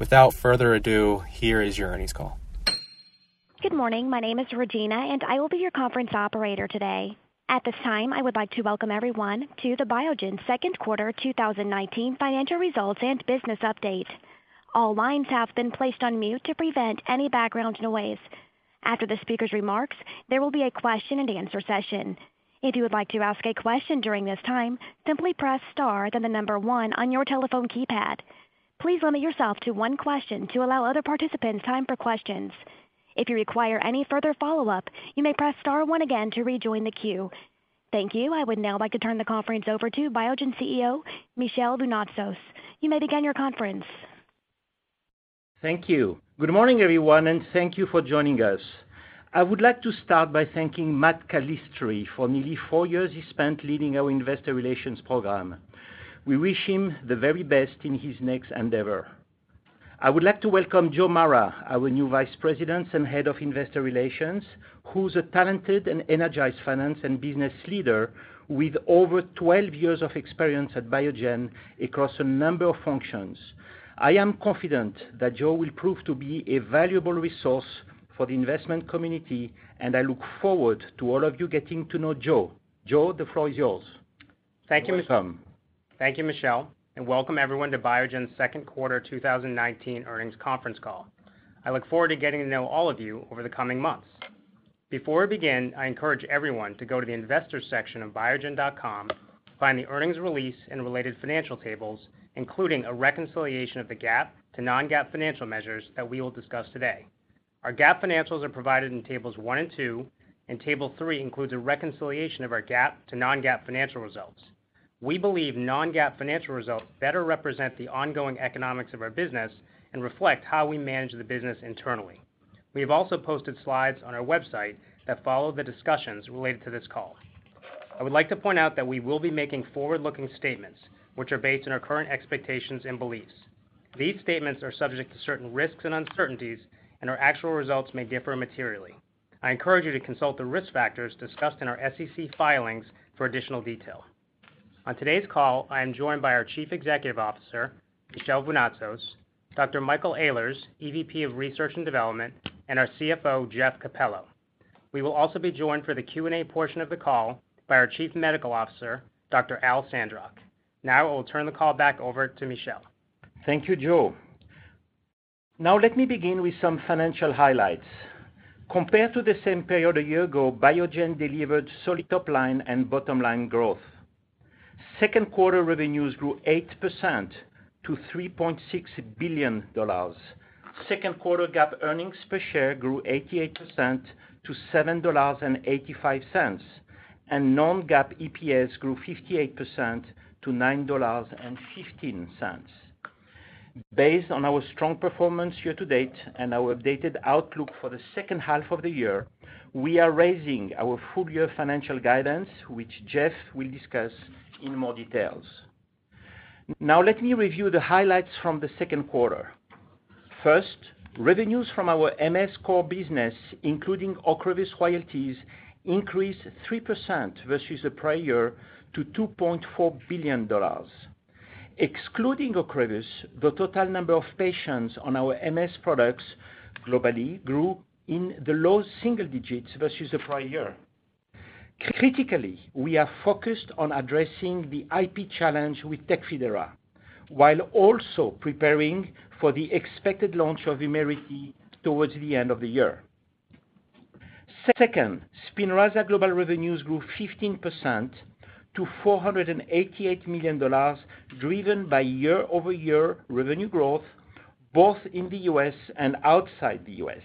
without further ado, here is your earnings call. Good morning. My name is Regina, and I will be your conference operator today. At this time, I would like to welcome everyone to the Biogen second quarter 2019 financial results and business update. All lines have been placed on mute to prevent any background noise. After the speaker's remarks, there will be a question and answer session. If you would like to ask a question during this time, simply press star then the number one on your telephone keypad. Please limit yourself to one question to allow other participants time for questions. If you require any further follow-up, you may press star one again to rejoin the queue. Thank you. I would now like to turn the conference over to Biogen CEO, Michel Vounatsos. You may begin your conference. Thank you. Good morning, everyone, and thank you for joining us. I would like to start by thanking Matt Calistri for nearly four years he spent leading our investor relations program. We wish him the very best in his next endeavor. I would like to welcome Joe Mara, our new Vice President and Head of Investor Relations, who's a talented and energized finance and business leader with over 12 years of experience at Biogen across a number of functions. I am confident that Joe will prove to be a valuable resource for the investment community, and I look forward to all of you getting to know Joe. Joe, the floor is yours. Thank you, welcome. Thank you, Michel, and welcome everyone to Biogen's second quarter 2019 earnings conference call. I look forward to getting to know all of you over the coming months. Before we begin, I encourage everyone to go to the investors section of biogen.com, to find the earnings release and related financial tables, including a reconciliation of the GAAP to non-GAAP financial measures that we will discuss today. Our GAAP financials are provided in tables one and two, and table three includes a reconciliation of our GAAP to non-GAAP financial results. We believe non-GAAP financial results better represent the ongoing economics of our business and reflect how we manage the business internally. We have also posted slides on our website that follow the discussions related to this call. I would like to point out that we will be making forward-looking statements, which are based on our current expectations and beliefs. These statements are subject to certain risks and uncertainties and our actual results may differ materially. I encourage you to consult the risk factors discussed in our SEC filings for additional detail. On today's call, I am joined by our Chief Executive Officer, Michel Vounatsos, Dr. Michael Ehlers, EVP of Research and Development, and our CFO, Jeff Capello. We will also be joined for the Q&A portion of the call by our Chief Medical Officer, Dr. Al Sandrock. Now I will turn the call back over to Michel. Thank you, Joe. Now let me begin with some financial highlights. Compared to the same period a year ago, Biogen delivered solid top-line and bottom-line growth. Second quarter revenues grew 8% to $3.6 billion. Second quarter GAAP earnings per share grew 88% to $7.85, and non-GAAP EPS grew 58% to $9.15. Based on our strong performance year to date and our updated outlook for the second half of the year, we are raising our full year financial guidance, which Jeff will discuss in more details. Now let me review the highlights from the second quarter. First, revenues from our MS core business, including Ocrevus royalties, increased 3% versus the prior year to $2.4 billion. Excluding Ocrevus, the total number of patients on our MS products globally grew in the low single digits versus the prior year. Critically, we are focused on addressing the IP challenge with TECFIDERA, while also preparing for the expected launch of VUMERITY towards the end of the year. Second, SPINRAZA global revenues grew 15% to $488 million, driven by year-over-year revenue growth both in the U.S. and outside the U.S.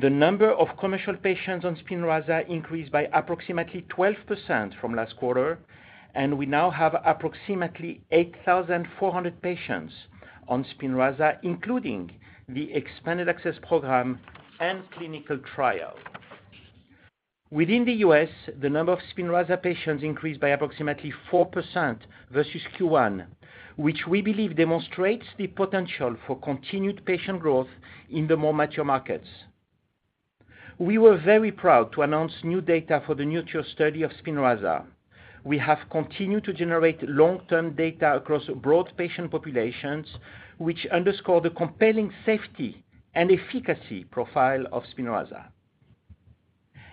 The number of commercial patients on SPINRAZA increased by approximately 12% from last quarter, and we now have approximately 8,400 patients on SPINRAZA, including the expanded access program and clinical trial. Within the U.S., the number of SPINRAZA patients increased by approximately 4% versus Q1, which we believe demonstrates the potential for continued patient growth in the more mature markets. We were very proud to announce new data for the NURTURE study of SPINRAZA. We have continued to generate long-term data across broad patient populations, which underscore the compelling safety and efficacy profile of SPINRAZA.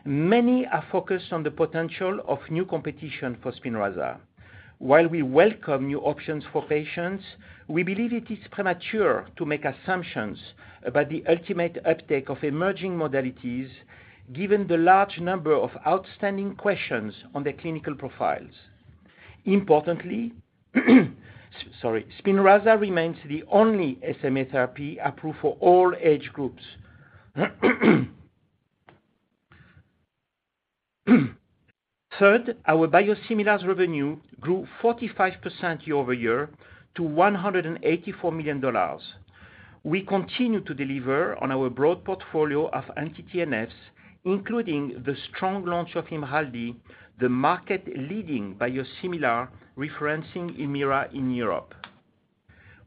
Many are focused on the potential of new competition for SPINRAZA. While we welcome new options for patients, we believe it is premature to make assumptions about the ultimate uptake of emerging modalities given the large number of outstanding questions on their clinical profiles. Importantly, SPINRAZA remains the only SMA therapy approved for all age groups. Third, our biosimilars revenue grew 45% year-over-year to $184 million. We continue to deliver on our broad portfolio of anti-TNFs, including the strong launch of IMRALDI, the market-leading biosimilar referencing HUMIRA in Europe.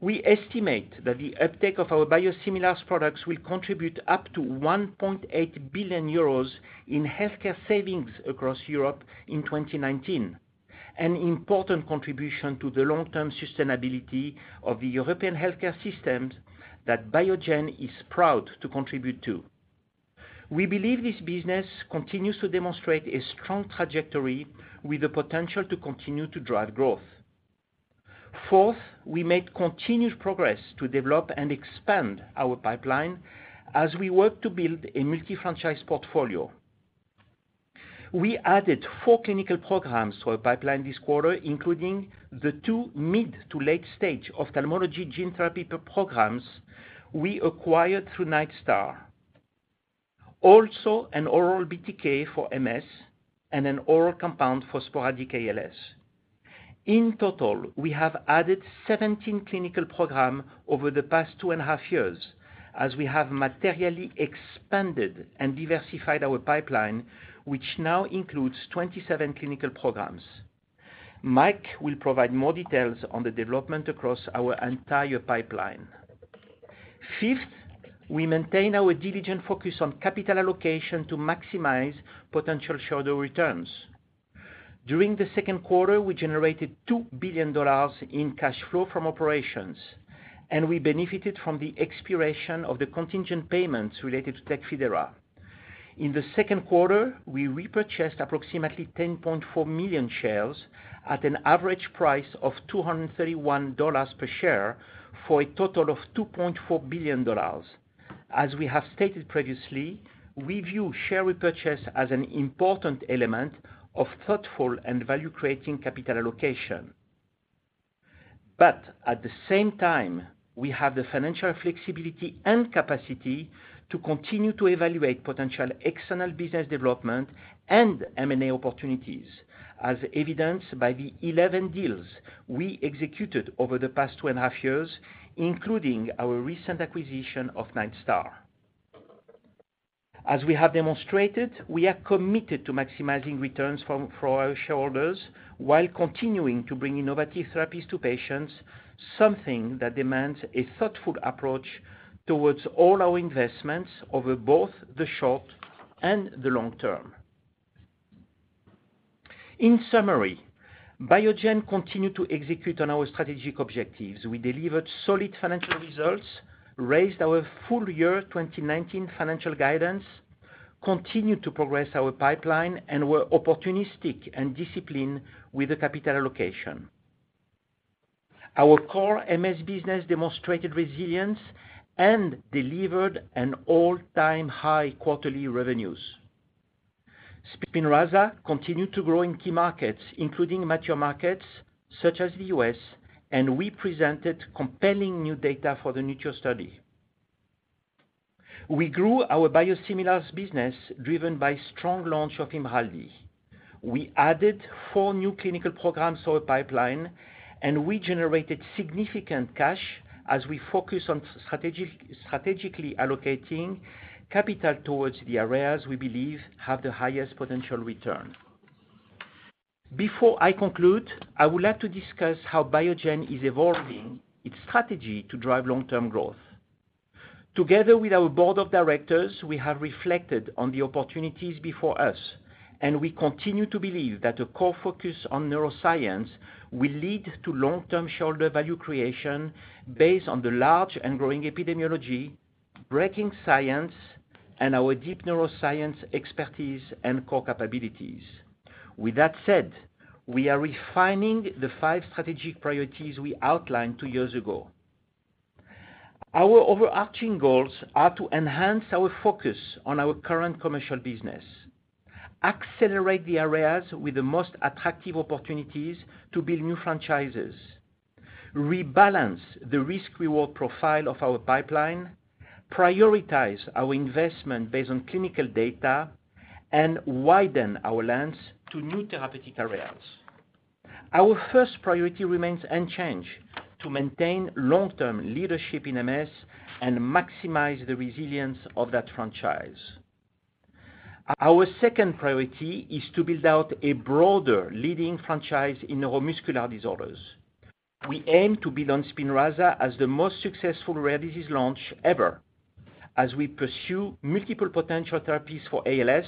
We estimate that the uptake of our biosimilars products will contribute up to 1.8 billion euros in healthcare savings across Europe in 2019, an important contribution to the long-term sustainability of the European healthcare systems that Biogen is proud to contribute to. We believe this business continues to demonstrate a strong trajectory with the potential to continue to drive growth. Fourth, we made continued progress to develop and expand our pipeline as we work to build a multi-franchise portfolio. We added four clinical programs to our pipeline this quarter, including the two mid to late-stage ophthalmology gene therapy programs we acquired through Nightstar. Also, an oral BTK for MS and an oral compound for sporadic ALS. In total, we have added 17 clinical programs over the past two and a half years as we have materially expanded and diversified our pipeline, which now includes 27 clinical programs. Mike will provide more details on the development across our entire pipeline. Fifth, we maintain our diligent focus on capital allocation to maximize potential shareholder returns. During the second quarter, we generated $2 billion in cash flow from operations, and we benefited from the expiration of the contingent payments related to TECFIDERA. In the second quarter, we repurchased approximately 10.4 million shares at an average price of $231 per share for a total of $2.4 billion. As we have stated previously, we view share repurchase as an important element of thoughtful and value-creating capital allocation. But at the same time, we have the financial flexibility and capacity to continue to evaluate potential external business development and M&A opportunities, as evidenced by the 11 deals we executed over the past two and a half years, including our recent acquisition of Nightstar. As we have demonstrated, we are committed to maximizing returns for our shareholders while continuing to bring innovative therapies to patients, something that demands a thoughtful approach towards all our investments over both the short and the long term. In summary, Biogen continued to execute on our strategic objectives. We delivered solid financial results, raised our full year 2019 financial guidance, continued to progress our pipeline, and were opportunistic and disciplined with the capital allocation. Our core MS business demonstrated resilience and delivered an all-time high quarterly revenues. SPINRAZA continued to grow in key markets, including mature markets such as the U.S., and we presented compelling new data for the NURTURE study. We grew our biosimilars business driven by strong launch of IMRALDI. We added four new clinical programs to our pipeline, and we generated significant cash as we focus on strategically allocating capital towards the areas we believe have the highest potential return. Before I conclude, I would like to discuss how Biogen is evolving its strategy to drive long-term growth. Together with our board of directors, we have reflected on the opportunities before us, and we continue to believe that a core focus on neuroscience will lead to long-term shareholder value creation based on the large and growing epidemiology, breaking science, and our deep neuroscience expertise and core capabilities. With that said, we are refining the five strategic priorities we outlined two years ago. Our overarching goals are to enhance our focus on our current commercial business, accelerate the areas with the most attractive opportunities to build new franchises, rebalance the risk-reward profile of our pipeline, prioritize our investment based on clinical data, and widen our lens to new therapeutic areas. Our first priority remains unchanged, to maintain long-term leadership in MS and maximize the resilience of that franchise. Our second priority is to build out a broader leading franchise in neuromuscular disorders. We aim to build on SPINRAZA as the most successful rare disease launch ever as we pursue multiple potential therapies for ALS,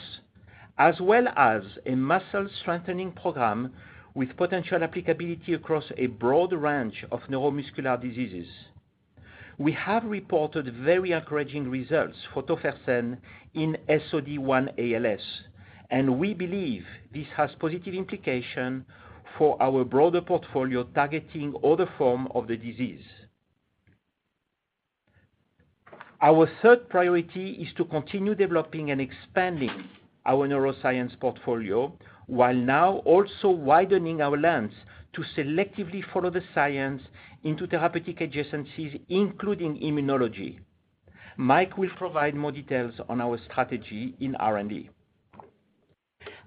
as well as a muscle strengthening program with potential applicability across a broad range of neuromuscular diseases. We have reported very encouraging results for tofersen in SOD1 ALS, and we believe this has positive implication for our broader portfolio targeting other form of the disease. Our third priority is to continue developing and expanding our neuroscience portfolio, while now also widening our lens to selectively follow the science into therapeutic adjacencies, including immunology. Mike will provide more details on our strategy in R&D.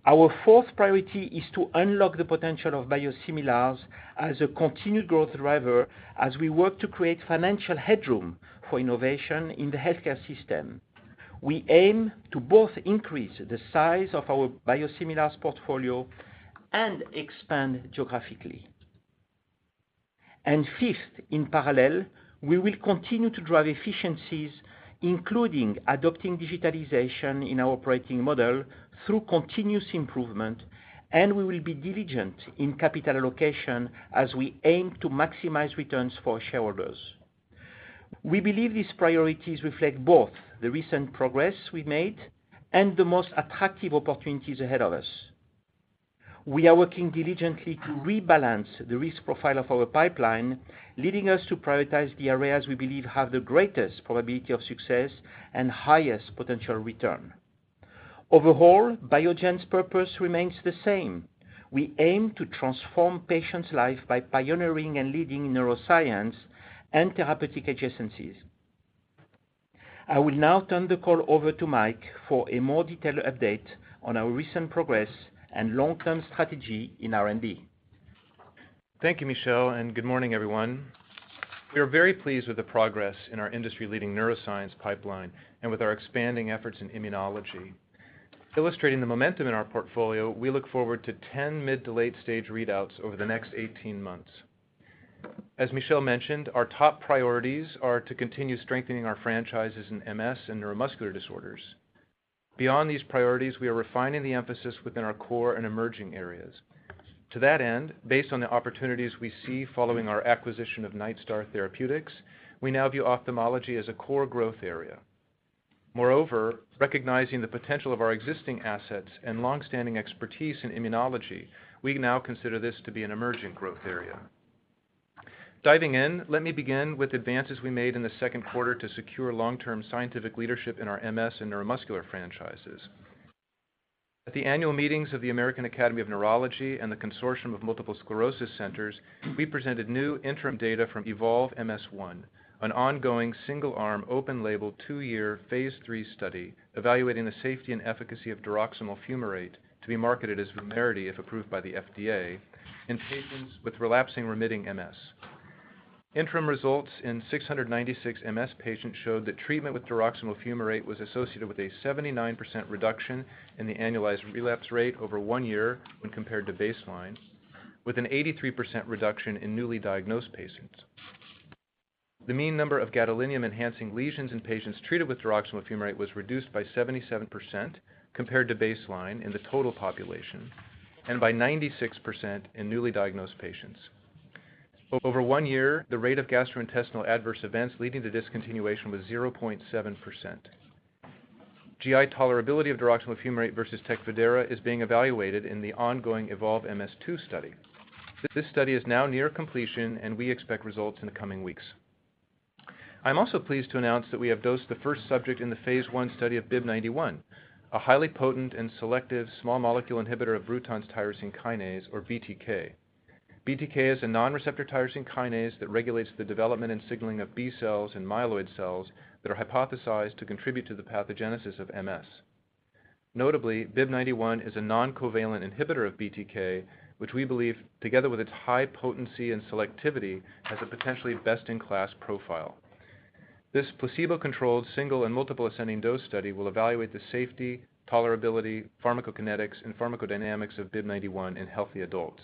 Our fourth priority is to unlock the potential of biosimilars as a continued growth driver as we work to create financial headroom for innovation in the healthcare system. We aim to both increase the size of our biosimilars portfolio and expand geographically. Fifth, in parallel, we will continue to drive efficiencies, including adopting digitalization in our operating model through continuous improvement, and we will be diligent in capital allocation as we aim to maximize returns for shareholders. We believe these priorities reflect both the recent progress we've made and the most attractive opportunities ahead of us. We are working diligently to rebalance the risk profile of our pipeline, leading us to prioritize the areas we believe have the greatest probability of success and highest potential return. Overall, Biogen's purpose remains the same. We aim to transform patients' lives by pioneering and leading neuroscience and therapeutic adjacencies. I will now turn the call over to Mike for a more detailed update on our recent progress and long-term strategy in R&D. Thank you, Michel, and good morning, everyone. We are very pleased with the progress in our industry-leading neuroscience pipeline and with our expanding efforts in immunology. Illustrating the momentum in our portfolio, we look forward to 10 mid to late-stage readouts over the next 18 months. As Michel mentioned, our top priorities are to continue strengthening our franchises in MS and neuromuscular disorders. Beyond these priorities, we are refining the emphasis within our core and emerging areas. To that end, based on the opportunities we see following our acquisition of Nightstar Therapeutics, we now view ophthalmology as a core growth area. Moreover, recognizing the potential of our existing assets and long-standing expertise in immunology, we now consider this to be an emerging growth area. Diving in, let me begin with advances we made in the second quarter to secure long-term scientific leadership in our MS and neuromuscular franchises. At the annual meetings of the American Academy of Neurology and the Consortium of Multiple Sclerosis Centers, we presented new interim data from EVOLVE-MS-1, an ongoing single-arm, open-label, two-year phase III study evaluating the safety and efficacy of diroximel fumarate to be marketed as VUMERITY if approved by the FDA in patients with relapsing-remitting MS. Interim results in 696 MS patients showed that treatment with diroximel fumarate was associated with a 79% reduction in the annualized relapse rate over one year when compared to baseline, with an 83% reduction in newly diagnosed patients. The mean number of gadolinium-enhancing lesions in patients treated with diroximel fumarate was reduced by 77% compared to baseline in the total population and by 96% in newly diagnosed patients. Over one year, the rate of gastrointestinal adverse events leading to discontinuation was 0.7%. GI tolerability of diroximel fumarate versus TECFIDERA is being evaluated in the ongoing EVOLVE-MS-2 study. This study is now near completion, and we expect results in the coming weeks. I'm also pleased to announce that we have dosed the first subject in the phase I study of BIIB091, a highly potent and selective small molecule inhibitor of Bruton's tyrosine kinase, or BTK. BTK is a non-receptor tyrosine kinase that regulates the development and signaling of B cells and myeloid cells that are hypothesized to contribute to the pathogenesis of MS. Notably, BIIB091 is a non-covalent inhibitor of BTK, which we believe, together with its high potency and selectivity, has a potentially best-in-class profile. This placebo-controlled single and multiple ascending dose study will evaluate the safety, tolerability, pharmacokinetics, and pharmacodynamics of BIIB091 in healthy adults.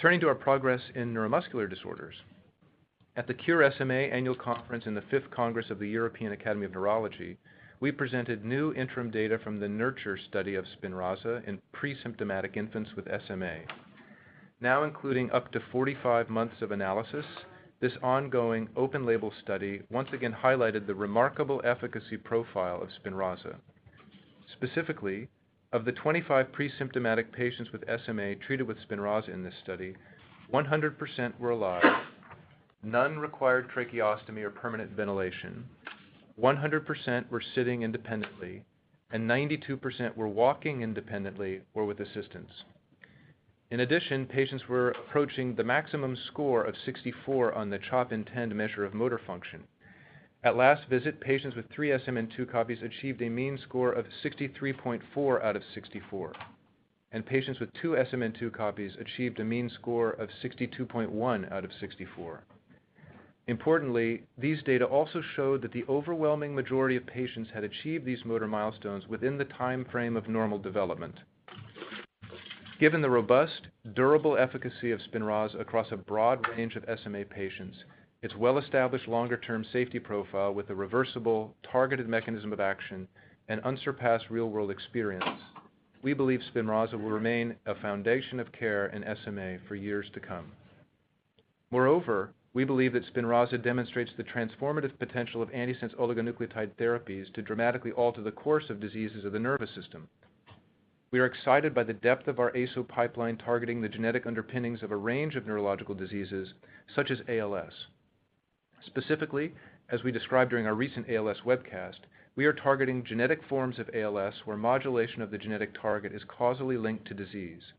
Turning to our progress in neuromuscular disorders. At the Cure SMA Annual Conference in the Fifth Congress of the European Academy of Neurology, we presented new interim data from the NURTURE study of SPINRAZA in pre-symptomatic infants with SMA. Now including up to 45 months of analysis, this ongoing open-label study once again highlighted the remarkable efficacy profile of SPINRAZA. Specifically, of the 25 pre-symptomatic patients with SMA treated with SPINRAZA in this study, 100% were alive, none required tracheostomy or permanent ventilation, 100% were sitting independently, and 92% were walking independently or with assistance. In addition, patients were approaching the maximum score of 64 on the CHOP INTEND measure of motor function. At last visit, patients with three SMN2 copies achieved a mean score of 63.4 out of 64, and patients with two SMN2 copies achieved a mean score of 62.1 out of 64. Importantly, these data also showed that the overwhelming majority of patients had achieved these motor milestones within the timeframe of normal development. Given the robust, durable efficacy of SPINRAZA across a broad range of SMA patients, its well-established longer-term safety profile with a reversible, targeted mechanism of action, and unsurpassed real-world experience, we believe SPINRAZA will remain a foundation of care in SMA for years to come. Moreover, we believe that SPINRAZA demonstrates the transformative potential of antisense oligonucleotide therapies to dramatically alter the course of diseases of the nervous system. We are excited by the depth of our ASO pipeline targeting the genetic underpinnings of a range of neurological diseases, such as ALS. Specifically, as we described during our recent ALS webcast, we are targeting genetic forms of ALS where modulation of the genetic target is causally linked to disease.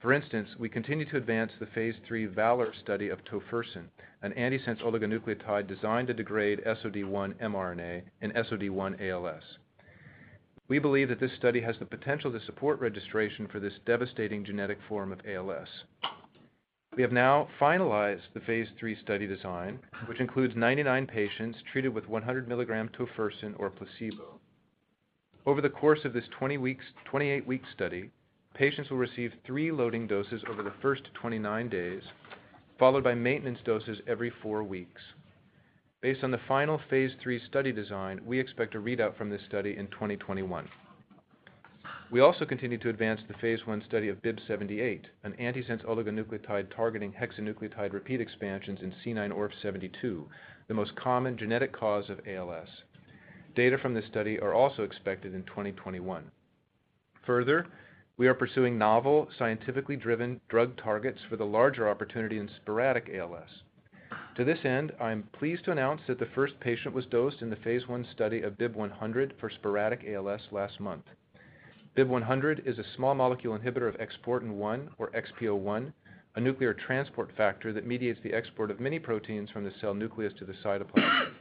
For instance, we continue to advance the phase III VALOR study of tofersen, an antisense oligonucleotide designed to degrade SOD1 mRNA in SOD1 ALS. We believe that this study has the potential to support registration for this devastating genetic form of ALS. We have now finalized the phase III study design, which includes 99 patients treated with 100 mg tofersen or placebo. Over the course of this 28-week study, patients will receive three loading doses over the first 29 days, followed by maintenance doses every four weeks. Based on the final phase III study design, we expect a readout from this study in 2021. We also continue to advance the phase I study of BIIB078, an antisense oligonucleotide targeting hexanucleotide repeat expansions in C9orf72, the most common genetic cause of ALS. Data from this study are also expected in 2021. Further, we are pursuing novel, scientifically driven drug targets for the larger opportunity in sporadic ALS. To this end, I'm pleased to announce that the first patient was dosed in the phase I study of BIIB100 for sporadic ALS last month. BIIB100 is a small molecule inhibitor of exportin 1, or XPO1, a nuclear transport factor that mediates the export of many proteins from the cell nucleus to the cytoplasm.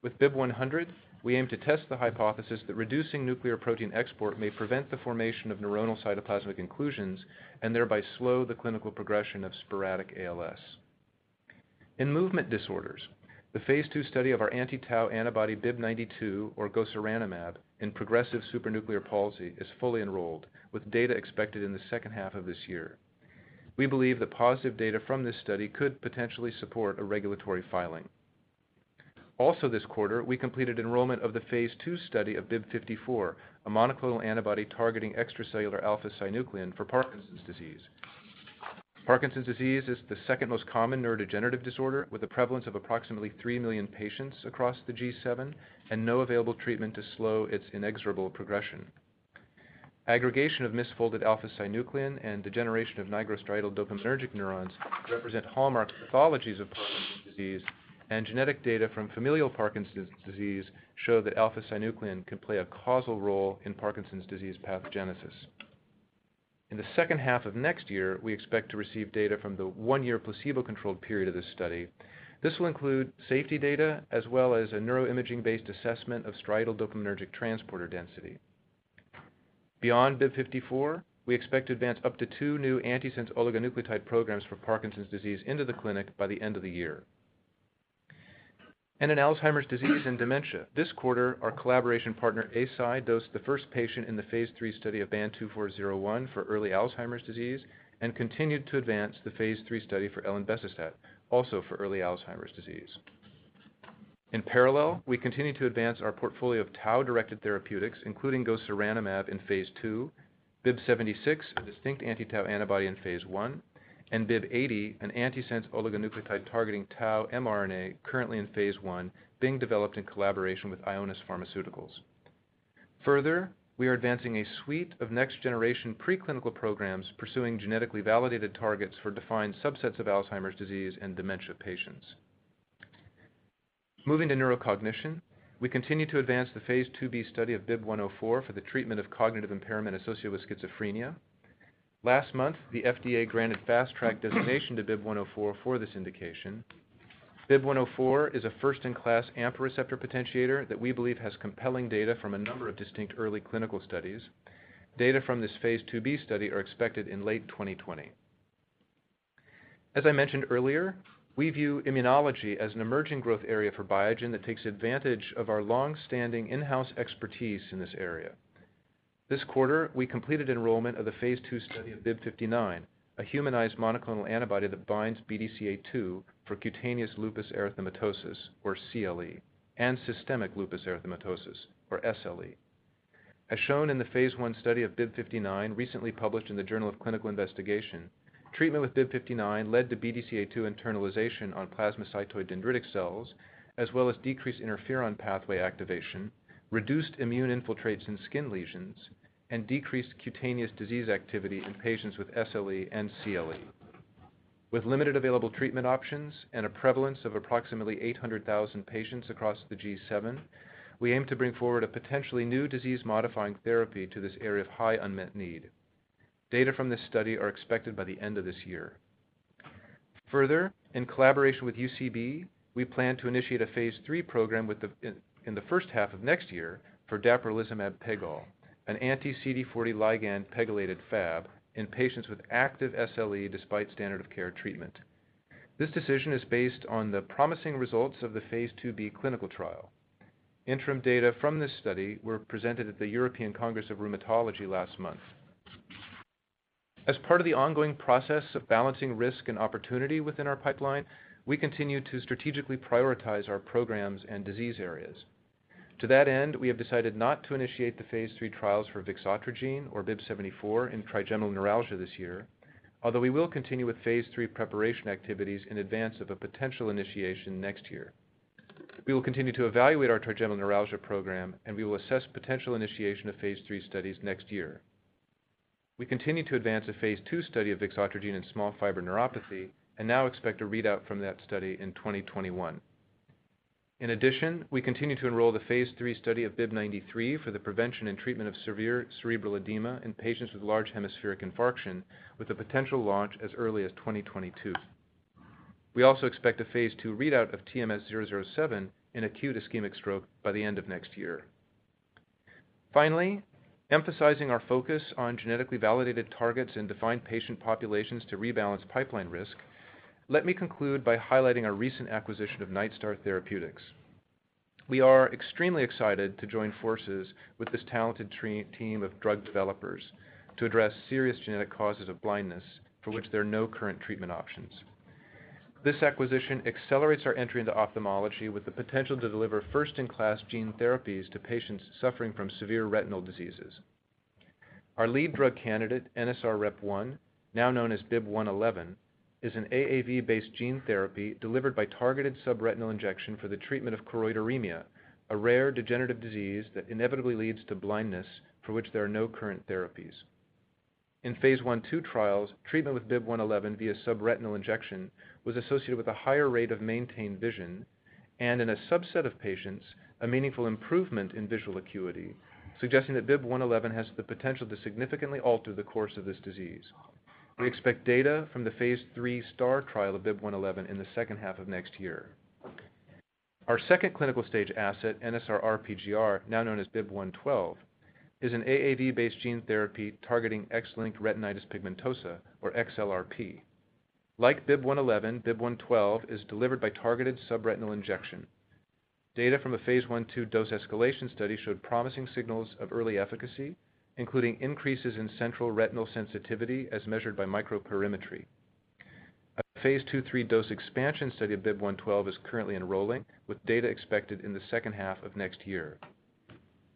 With BIIB100, we aim to test the hypothesis that reducing nuclear protein export may prevent the formation of neuronal cytoplasmic inclusions and thereby slow the clinical progression of sporadic ALS. In movement disorders, the phase II study of our anti-tau antibody BIIB092, or gosuranemab, in progressive supranuclear palsy is fully enrolled, with data expected in the second half of this year. We believe that positive data from this study could potentially support a regulatory filing. Also this quarter, we completed enrollment of the phase II study of BIIB054, a monoclonal antibody targeting extracellular alpha-synuclein for Parkinson's disease. Parkinson's disease is the second most common neurodegenerative disorder, with a prevalence of approximately 3 million patients across the G7 and no available treatment to slow its inexorable progression. Aggregation of misfolded alpha-synuclein and degeneration of nigrostriatal dopaminergic neurons represent hallmark pathologies of Parkinson's disease, and genetic data from familial Parkinson's disease show that alpha-synuclein can play a causal role in Parkinson's disease pathogenesis. In the second half of next year, we expect to receive data from the one-year placebo-controlled period of this study. This will include safety data as well as a neuroimaging-based assessment of striatal dopaminergic transporter density. Beyond BIIB054, we expect to advance up to two new antisense oligonucleotide programs for Parkinson's disease into the clinic by the end of the year. And in Alzheimer's disease and dementia, this quarter, our collaboration partner, Eisai, dosed the first patient in the phase III study of BAN2401 for early Alzheimer's disease and continued to advance the phase III study for elenbecestat, also for early Alzheimer's disease. In parallel, we continue to advance our portfolio of tau-directed therapeutics, including gosuranemab in phase II, BIIB076, a distinct anti-tau antibody in phase I, and BIIB080, an antisense oligonucleotide targeting tau mRNA currently in phase I, being developed in collaboration with Ionis Pharmaceuticals. Further, we are advancing a suite of next-generation preclinical programs pursuing genetically validated targets for defined subsets of Alzheimer's disease and dementia patients. Moving to neurocognition, we continue to advance the phase II-B study of BIIB104 for the treatment of cognitive impairment associated with schizophrenia. Last month, the FDA granted Fast Track designation to BIIB104 for this indication. BIIB104 is a first-in-class AMPA receptor potentiator that we believe has compelling data from a number of distinct early clinical studies. Data from this phase II-B study are expected in late 2020. As I mentioned earlier, we view immunology as an emerging growth area for Biogen that takes advantage of our long-standing in-house expertise in this area. This quarter, we completed enrollment of the phase II study of BIIB059, a humanized monoclonal antibody that binds BDCA2 for cutaneous lupus erythematosus, or CLE, and systemic lupus erythematosus, or SLE. As shown in the phase I study of BIIB059, recently published in the Journal of Clinical Investigation, treatment with BIIB059 led to BDCA2 internalization on plasmacytoid dendritic cells, as well as decreased interferon pathway activation, reduced immune infiltrates in skin lesions, and decreased cutaneous disease activity in patients with SLE and CLE. With limited available treatment options and a prevalence of approximately 800,000 patients across the G7, we aim to bring forward a potentially new disease-modifying therapy to this area of high unmet need. Data from this study are expected by the end of this year. Further, in collaboration with UCB, we plan to initiate a phase III program in the first half of next year for dapirolizumab pegol, an anti-CD40 ligand pegylated Fab in patients with active SLE despite standard of care treatment. This decision is based on the promising results of the phase IIb clinical trial. Interim data from this study were presented at the European Congress of Rheumatology last month. As part of the ongoing process of balancing risk and opportunity within our pipeline, we continue to strategically prioritize our programs and disease areas. To that end, we have decided not to initiate the phase III trials for vixotrigine or BIIB074 in trigeminal neuralgia this year, although we will continue with phase III preparation activities in advance of a potential initiation next year. We will continue to evaluate our trigeminal neuralgia program, and we will assess potential initiation of phase III studies next year. We continue to advance a phase II study of vixotrigine in small fiber neuropathy and now expect a readout from that study in 2021. In addition, we continue to enroll the phase III study of BIIB093 for the prevention and treatment of severe cerebral edema in patients with large hemispheric infarction, with a potential launch as early as 2022. We also expect a phase II readout of TMS-007 in acute ischemic stroke by the end of next year. Finally, emphasizing our focus on genetically validated targets and defined patient populations to rebalance pipeline risk, let me conclude by highlighting our recent acquisition of Nightstar Therapeutics. We are extremely excited to join forces with this talented team of drug developers to address serious genetic causes of blindness for which there are no current treatment options. This acquisition accelerates our entry into ophthalmology with the potential to deliver first-in-class gene therapies to patients suffering from severe retinal diseases. Our lead drug candidate, NSR-REP1, now known as BIIB111, is an AAV-based gene therapy delivered by targeted subretinal injection for the treatment of choroideremia, a rare degenerative disease that inevitably leads to blindness for which there are no current therapies. In phase I/II trials, treatment with BIIB111 via subretinal injection was associated with a higher rate of maintained vision and, in a subset of patients, a meaningful improvement in visual acuity, suggesting that BIIB111 has the potential to significantly alter the course of this disease. We expect data from the phase III STAR trial of BIIB111 in the second half of next year. Our second clinical stage asset, NSR-RPGR, now known as BIIB112, is an AAV-based gene therapy targeting X-linked retinitis pigmentosa, or XLRP. Like BIIB111, BIIB112 is delivered by targeted subretinal injection. Data from a phase I/II dose escalation study showed promising signals of early efficacy, including increases in central retinal sensitivity as measured by microperimetry. A phase II/III dose expansion study of BIIB112 is currently enrolling, with data expected in the second half of next year.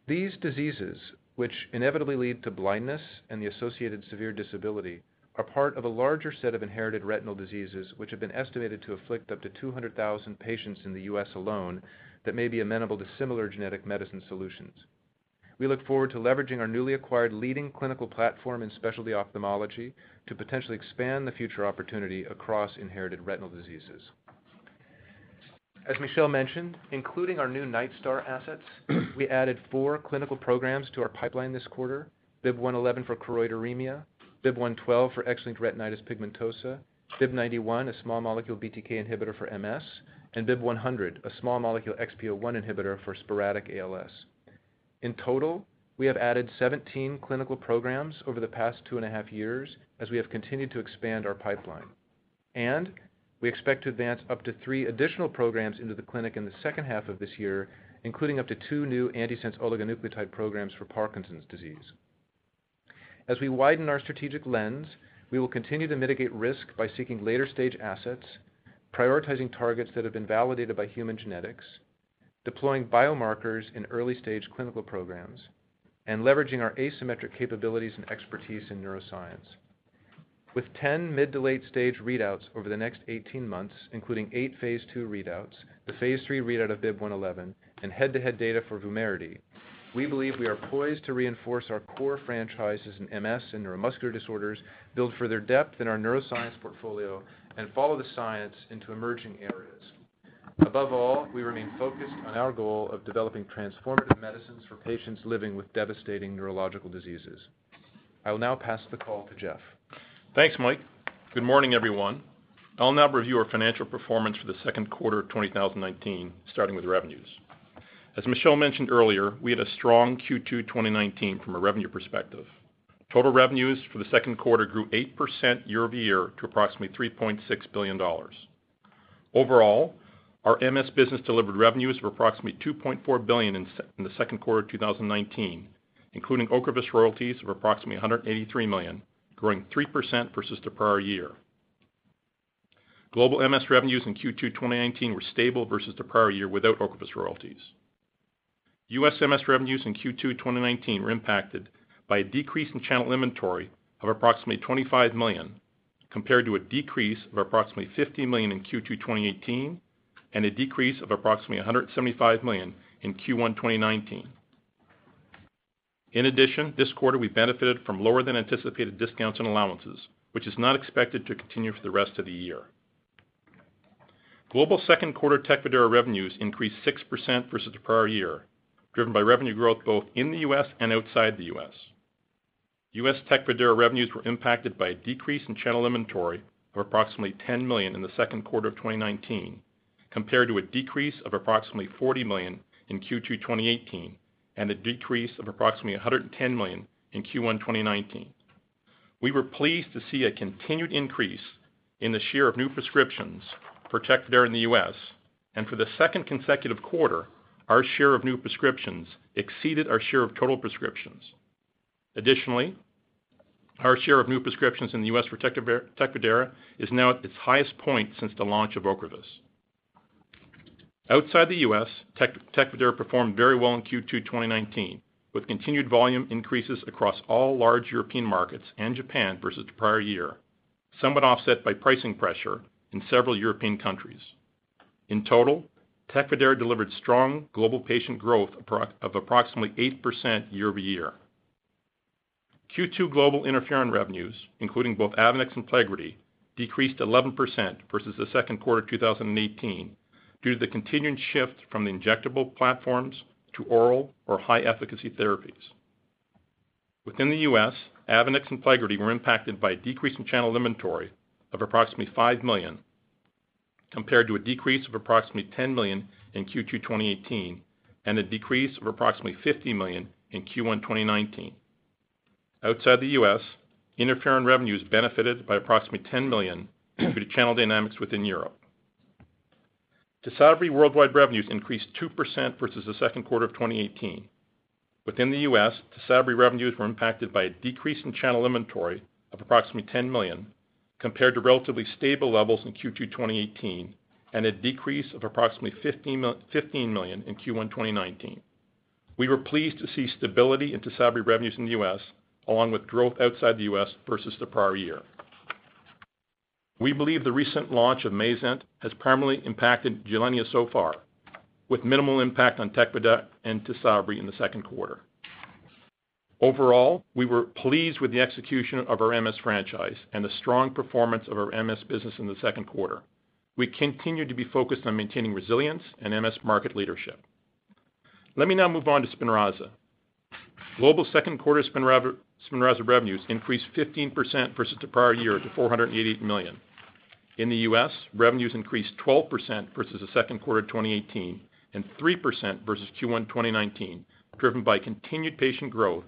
These diseases, which inevitably lead to blindness and the associated severe disability, are part of a larger set of inherited retinal diseases, which have been estimated to afflict up to 200,000 patients in the U.S. alone that may be amenable to similar genetic medicine solutions. We look forward to leveraging our newly acquired leading clinical platform in specialty ophthalmology to potentially expand the future opportunity across inherited retinal diseases. As Michel mentioned, including our new Nightstar assets, we added four clinical programs to our pipeline this quarter, BIIB111 for choroideremia, BIIB112 for X-linked retinitis pigmentosa, BIIB091, a small molecule BTK inhibitor for MS, and BIIB100, a small molecule XPO1 inhibitor for sporadic ALS. In total, we have added 17 clinical programs over the past two and a half years as we have continued to expand our pipeline. And we expect to advance up to three additional programs into the clinic in the second half of this year, including up to two new antisense oligonucleotide programs for Parkinson's disease. As we widen our strategic lens, we will continue to mitigate risk by seeking later-stage assets, prioritizing targets that have been validated by human genetics, deploying biomarkers in early-stage clinical programs, and leveraging our asymmetric capabilities and expertise in neuroscience. With 10 mid to late-stage readouts over the next 18 months, including eight phase II readouts, the phase III readout of BIIB111, and head-to-head data for VUMERITY, we believe we are poised to reinforce our core franchises in MS and neuromuscular disorders, build further depth in our neuroscience portfolio, and follow the science into emerging areas. Above all, we remain focused on our goal of developing transformative medicines for patients living with devastating neurological diseases. I will now pass the call to Jeff. Thanks, Mike. Good morning, everyone. I'll now review our financial performance for the second quarter of 2019, starting with revenues. As Michel mentioned earlier, we had a strong Q2 2019 from a revenue perspective. Total revenues for the second quarter grew 8% year-over-year to approximately $3.6 billion. Overall, our MS business delivered revenues of approximately $2.4 billion in the second quarter of 2019, including OCREVUS royalties of approximately 183 million, growing 3% versus the prior year. Global MS revenues in Q2 2019 were stable versus the prior year without OCREVUS royalties. U.S. MS revenues in Q2 2019 were impacted by a decrease in channel inventory of approximately 25 million, compared to a decrease of approximately 50 million in Q2 2018 and a decrease of approximately $175 million in Q1 2019. In addition, this quarter, we benefited from lower than anticipated discounts and allowances, which is not expected to continue for the rest of the year. Global second quarter TECFIDERA revenues increased 6% versus the prior year, driven by revenue growth both in the U.S. and outside the U.S. U.S. TECFIDERA revenues were impacted by a decrease in channel inventory of approximately 10 million in the second quarter of 2019, compared to a decrease of approximately 40 million in Q2 2018 and a decrease of approximately 110 million in Q1 2019. We were pleased to see a continued increase in the share of new prescriptions for TECFIDERA in the U.S., and for the second consecutive quarter, our share of new prescriptions exceeded our share of total prescriptions. Additionally, our share of new prescriptions in the U.S. for TECFIDERA is now at its highest point since the launch of OCREVUS. Outside the U.S., TECFIDERA performed very well in Q2 2019, with continued volume increases across all large European markets and Japan versus the prior year, somewhat offset by pricing pressure in several European countries. In total, TECFIDERA delivered strong global patient growth of approximately 8% year-over-year. Q2 global interferon revenues, including both AVONEX and PLEGRIDY, decreased 11% versus the second quarter 2018 due to the continuing shift from the injectable platforms to oral or high-efficacy therapies. Within the U.S., AVONEX and PLEGRIDY were impacted by a decrease in channel inventory of approximately 5 million, compared to a decrease of approximately 10 million in Q2 2018 and a decrease of approximately 50 million in Q1 2019. Outside the U.S., interferon revenues benefited by approximately 10 million due to channel dynamics within Europe. TYSABRI worldwide revenues increased 2% versus the second quarter of 2018. Within the U.S., TYSABRI revenues were impacted by a decrease in channel inventory of approximately 10 million, compared to relatively stable levels in Q2 2018 and a decrease of approximately 15 million in Q1 2019. We were pleased to see stability in TYSABRI revenues in the U.S., along with growth outside the U.S. versus the prior year. We believe the recent launch of MAYZENT has primarily impacted GILENYA so far, with minimal impact on TECFIDERA and TYSABRI in the second quarter. Overall, we were pleased with the execution of our MS franchise and the strong performance of our MS business in the second quarter. We continue to be focused on maintaining resilience and MS market leadership. Let me now move on to SPINRAZA. Global second quarter SPINRAZA revenues increased 15% versus the prior year to 488 million. In the U.S., revenues increased 12% versus the second quarter 2018 and 3% versus Q1 2019, driven by continued patient growth,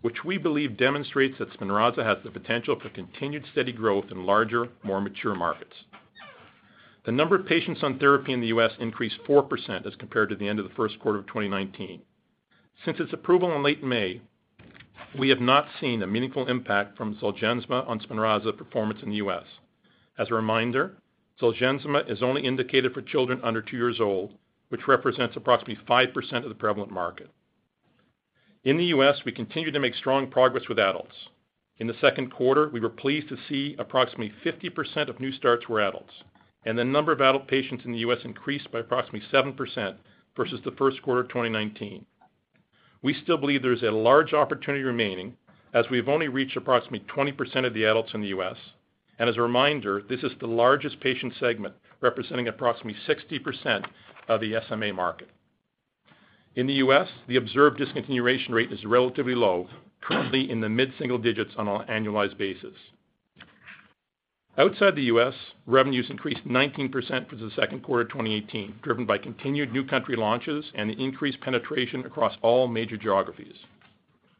which we believe demonstrates that SPINRAZA has the potential for continued steady growth in larger, more mature markets. The number of patients on therapy in the U.S. increased 4% as compared to the end of the first quarter of 2019. Since its approval in late May, we have not seen a meaningful impact from ZOLGENSMA on SPINRAZA performance in the U.S. As a reminder, ZOLGENSMA is only indicated for children under two years old, which represents approximately 5% of the prevalent market. In the U.S., we continue to make strong progress with adults. In the second quarter, we were pleased to see approximately 50% of new starts were adults, and the number of adult patients in the U.S. increased by approximately 7% versus the first quarter of 2019. We still believe there is a large opportunity remaining, as we have only reached approximately 20% of the adults in the U.S. And as a reminder, this is the largest patient segment, representing approximately 60% of the SMA market. In the U.S., the observed discontinuation rate is relatively low, currently in the mid-single digits on an annualized basis. Outside the U.S., revenues increased 19% for the second quarter of 2018, driven by continued new country launches and increased penetration across all major geographies.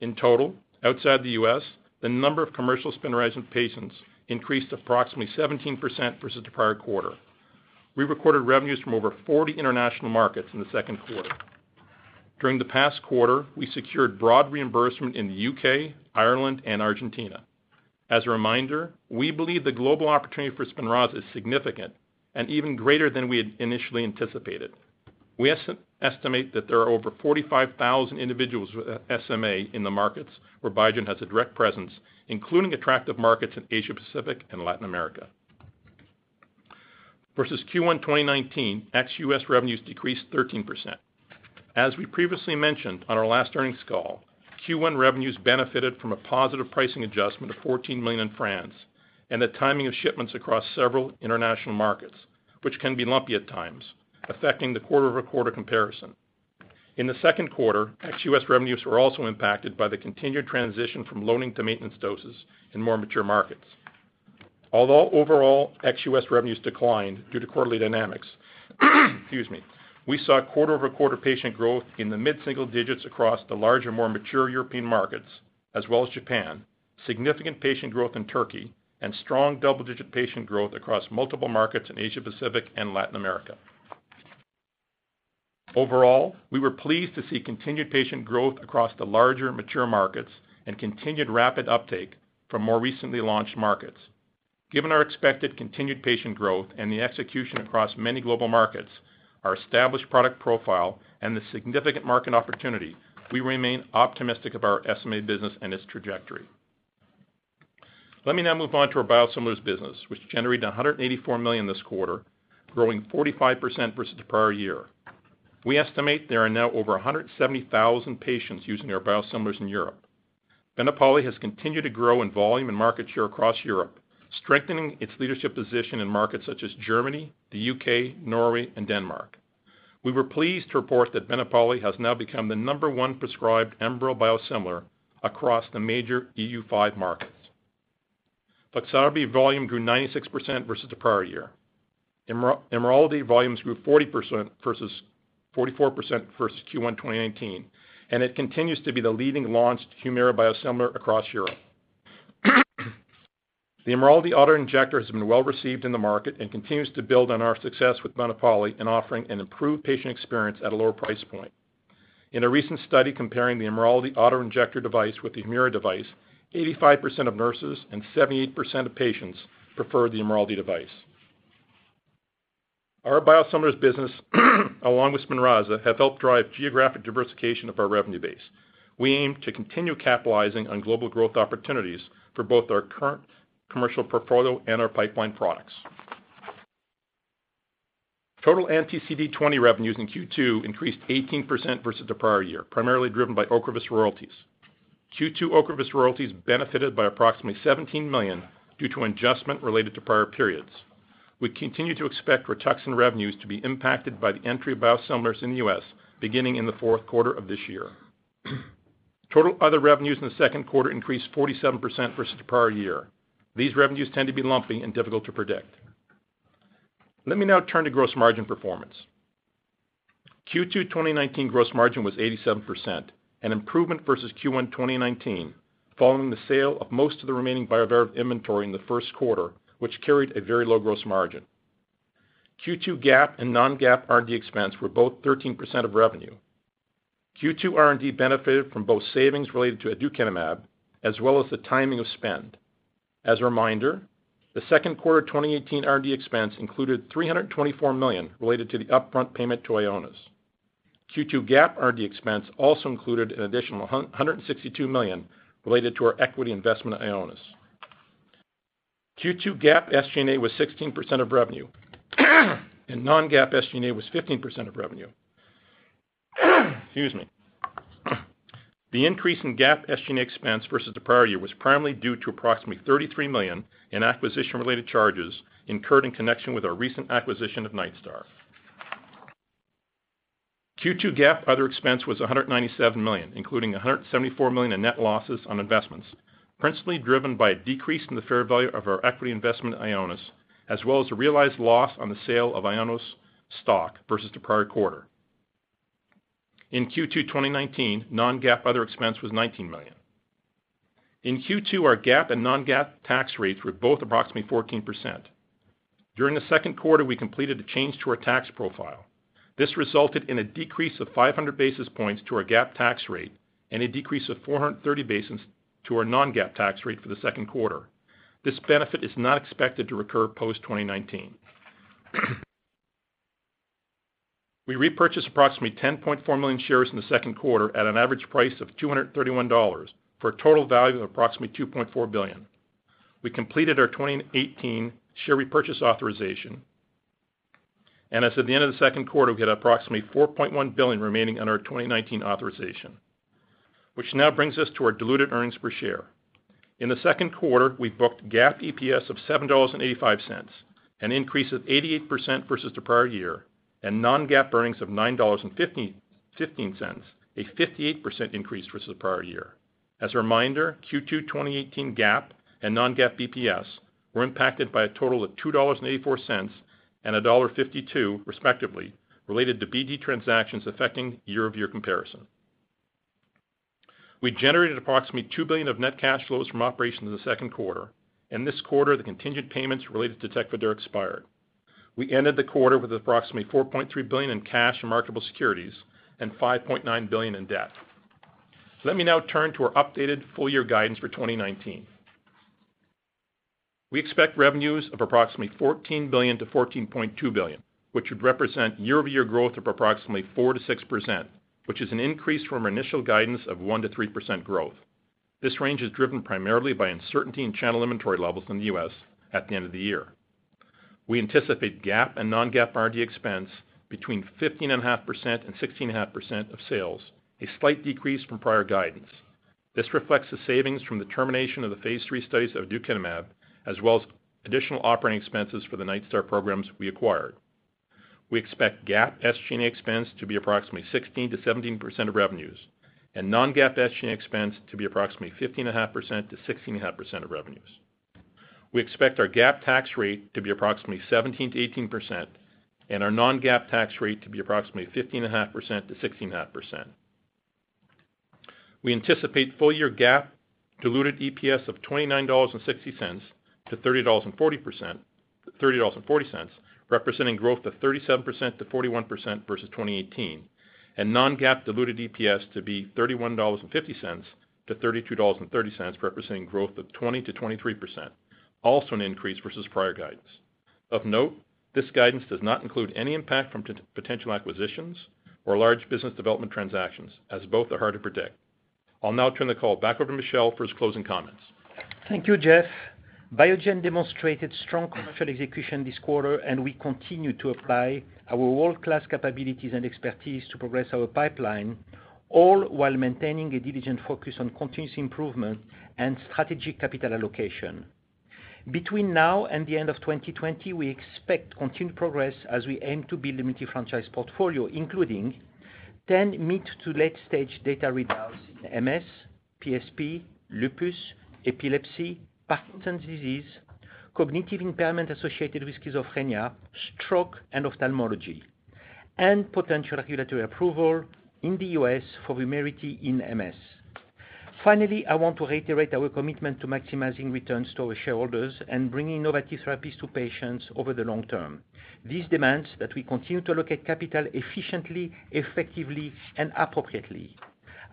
In total, outside the U.S., the number of commercial SPINRAZA patients increased approximately 17% versus the prior quarter. We recorded revenues from over 40 international markets in the second quarter. During the past quarter, we secured broad reimbursement in the U.K., Ireland, and Argentina. As a reminder, we believe the global opportunity for SPINRAZA is significant and even greater than we had initially anticipated. We estimate that there are over 45,000 individuals with uh, SMA in the markets where Biogen has a direct presence, including attractive markets in Asia Pacific and Latin America. Versus Q1 2019, ex-U.S. revenues decreased 13%. As we previously mentioned on our last earnings call, Q1 revenues benefited from a positive pricing adjustment of 14 million in France and the timing of shipments across several international markets, which can be lumpy at times, affecting the quarter-over-quarter comparison. In the second quarter, ex-U.S. revenues were also impacted by the continued transition from loading to maintenance doses in more mature markets. Although overall ex-U.S. revenues declined due to quarterly dynamics, excuse me, we saw quarter-over-quarter patient growth in the mid-single digits across the larger, more mature European markets, as well as Japan, significant patient growth in Turkey, and strong double-digit patient growth across multiple markets in Asia Pacific and Latin America. Overall, we were pleased to see continued patient growth across the larger mature markets and continued rapid uptake from more recently launched markets. Given our expected continued patient growth and the execution across many global markets, our established product profile, and the significant market opportunity, we remain optimistic about our SMA business and its trajectory. Let me now move on to our biosimilars business, which generated $184 million this quarter, growing 45% versus the prior year. We estimate there are now over 170,000 patients using our biosimilars in Europe. BENEPALI has continued to grow in volume and market share across Europe, strengthening its leadership position in markets such as Germany, the U.K., Norway, and Denmark. We were pleased to report that BENEPALI has now become the number one prescribed ENBREL biosimilar across the major EU5 markets. FLIXABI volume grew 96% versus the prior year. IMRALDI volumes grew 40% versus 44% versus Q1 2019, and it continues to be the leading launched HUMIRA biosimilar across Europe. The IMRALDI auto-injector has been well-received in the market and continues to build on our success with BENEPALI in offering an improved patient experience at a lower price point. In a recent study comparing the IMRALDI auto-injector device with the HUMIRA device, 85% of nurses and 78% of patients preferred the IMRALDI device. Our biosimilars business, along with SPINRAZA, have helped drive geographic diversification of our revenue base. We aim to continue capitalizing on global growth opportunities for both our current commercial portfolio and our pipeline products. Total anti-CD20 revenues in Q2 increased 18% versus the prior year, primarily driven by OCREVUS royalties. Q2 OCREVUS royalties benefited by approximately 17 million due to an adjustment related to prior periods. We continue to expect RITUXAN revenues to be impacted by the entry of biosimilars in the U.S. beginning in the fourth quarter of this year. Total other revenues in the second quarter increased 47% versus the prior year. These revenues tend to be lumpy and difficult to predict. Let me now turn to gross margin performance. Q2 2019 gross margin was 87%, an improvement versus Q1 2019, following the sale of most of the remaining Bioverativ inventory in the first quarter, which carried a very low gross margin. Q2 GAAP and non-GAAP R&D expense were both 13% of revenue. Q2 R&D benefited from both savings related to aducanumab as well as the timing of spend. As a reminder, the second quarter 2018 R&D expense included 324 million related to the upfront payment to Ionis. Q2 GAAP R&D expense also included an additional 162 million related to our equity investment in Ionis. Q2 GAAP SG&A was 16% of revenue, and non-GAAP SG&A was 15% of revenue. Excuse me. The increase in GAAP SG&A expense versus the prior year was primarily due to approximately 33 million in acquisition-related charges incurred in connection with our recent acquisition of Nightstar. Q2 GAAP other expense was 197 million, including 174 million in net losses on investments, principally driven by a decrease in the fair value of our equity investment in Ionis, as well as a realized loss on the sale of Ionis stock versus the prior quarter. In Q2 2019, non-GAAP other expense was 19 million. In Q2, our GAAP and non-GAAP tax rates were both approximately 14%. During the second quarter, we completed a change to our tax profile. This resulted in a decrease of 500 basis points to our GAAP tax rate and a decrease of 430 basis to our non-GAAP tax rate for the second quarter. This benefit is not expected to recur post-2019. We repurchased approximately 10.4 million shares in the second quarter at an average price of $231 for a total value of approximately 2.4 billion. We completed our 2018 share repurchase authorization, and as of the end of the second quarter, we had approximately 4.1 billion remaining on our 2019 authorization, which now brings us to our diluted earnings per share. In the second quarter, we booked GAAP EPS of $7.85, an increase of 88% versus the prior year, and non-GAAP earnings of $9.15, a 58% increase versus the prior year. As a reminder, Q2 2018 GAAP and non-GAAP EPS were impacted by a total of $2.84 and $1.52, respectively, related to BD transactions affecting year-over-year comparison. We generated approximately 2 billion of net cash flows from operations in the second quarter. In this quarter, the contingent payments related to TECFIDERA expired. We ended the quarter with approximately 4.3 billion in cash and marketable securities and 5.9 billion in debt. Let me now turn to our updated full-year guidance for 2019. We expect revenues of approximately $14 billion-$14.2 billion, which would represent year-over-year growth of approximately 4%-6%, which is an increase from our initial guidance of 1%-3% growth. This range is driven primarily by uncertainty in channel inventory levels in the U.S. at the end of the year. We anticipate GAAP and non-GAAP R&D expense between 15.5% and 16.5% of sales, a slight decrease from prior guidance. This reflects the savings from the termination of the phase III studies of aducanumab, as well as additional operating expenses for the Nightstar programs we acquired. We expect GAAP SG&A expense to be approximately 16%-17% of revenues, and non-GAAP SG&A expense to be approximately 15.5%-16.5% of revenues. We expect our GAAP tax rate to be approximately 17%-18%, and our non-GAAP tax rate to be approximately 15.5%-16.5%. We anticipate full-year GAAP diluted EPS of $29.60-$30.40, representing growth of 37%-41% versus 2018, and non-GAAP diluted EPS to be $31.50-$32.30, representing growth of 20%-23%, also an increase versus prior guidance. Of note, this guidance does not include any impact from potential acquisitions or large business development transactions, as both are hard to predict. I'll now turn the call back over to Michel for his closing comments. Thank you, Jeff. Biogen demonstrated strong commercial execution this quarter, and we continue to apply our world-class capabilities and expertise to progress our pipeline, all while maintaining a diligent focus on continuous improvement and strategic capital allocation. Between now and the end of 2020, we expect continued progress as we aim to build a multi-franchise portfolio, including 10 mid to late-stage data readouts in MS, PSP, lupus, epilepsy, Parkinson's disease, cognitive impairment associated with schizophrenia, stroke, and ophthalmology, and potential regulatory approval in the U.S. for VUMERITY in MS. Finally, I want to reiterate our commitment to maximizing returns to our shareholders and bringing innovative therapies to patients over the long term. This demands that we continue to allocate capital efficiently, effectively, and appropriately.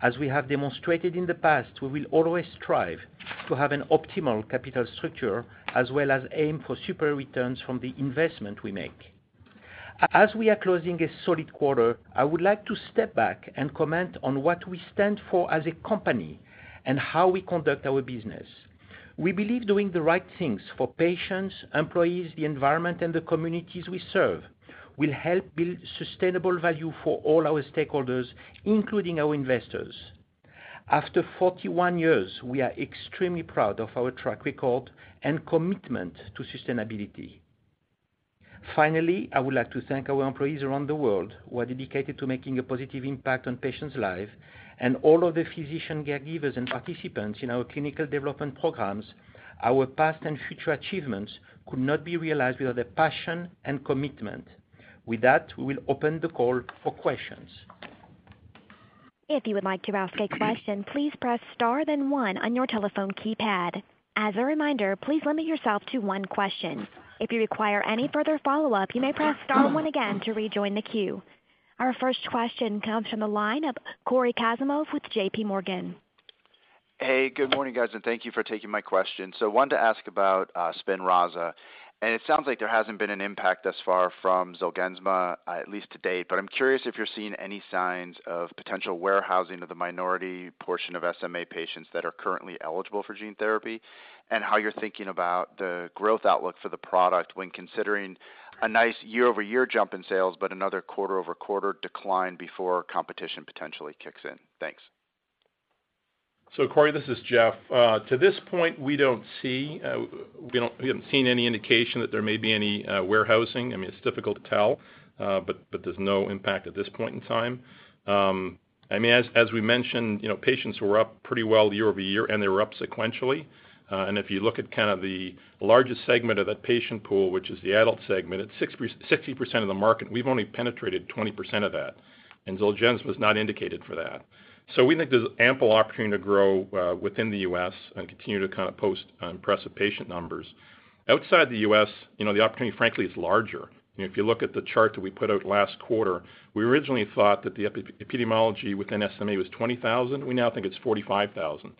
As we have demonstrated in the past, we will always strive to have an optimal capital structure as well as aim for superior returns from the investment we make. As we are closing a solid quarter, I would like to step back and comment on what we stand for as a company and how we conduct our business. We believe doing the right things for patients, employees, the environment, and the communities we serve will help build sustainable value for all our stakeholders, including our investors. After 41 years, we are extremely proud of our track record and commitment to sustainability. Finally, I would like to thank our employees around the world who are dedicated to making a positive impact on patients' lives, and all of the physician caregivers and participants in our clinical development programs. Our past and future achievements could not be realized without their passion and commitment. With that, we will open the call for questions. If you would like to ask a question, please press star then one on your telephone keypad. As a reminder, please limit yourself to one question. If you require any further follow-up, you may press star one again to rejoin the queue. Our first question comes from the line of Cory Kasimov with JPMorgan. Hey, good morning, guys, and thank you for taking my question. So, wanted to ask about uh, SPINRAZA, and it sounds like there hasn't been an impact thus far from Zolgensma, uh, at least to date. But I'm curious if you're seeing any signs of potential warehousing of the minority portion of SMA patients that are currently eligible for gene therapy, and how you're thinking about the growth outlook for the product when considering a nice year-over-year jump in sales, but another quarter-over-quarter decline before competition potentially kicks in. Thanks. Cory, this is Jeff. To this point, we don't see uh we don't we haven't seen any indication that there may be any warehousing. I mean, it's difficult to tell, uh but but there's no impact at this point in time. I mean, as as we mentioned, you know, patients were up pretty well year-over-year, and they were up sequentially. Uh, and if you look at kind of the largest segment of that patient pool, which is the adult segment, it's 60% of the market. We've only penetrated 20% of that, and Zolgensma was not indicated for that. So we think there's ample opportunity to grow uh, within the U.S. and continue to kind of post uh, impressive patient numbers. Outside the U.S., you know, the opportunity, frankly, is larger. If you look at the chart that we put out last quarter, we originally thought that the epidemiology within SMA was 20,000. We now think it's 45,000.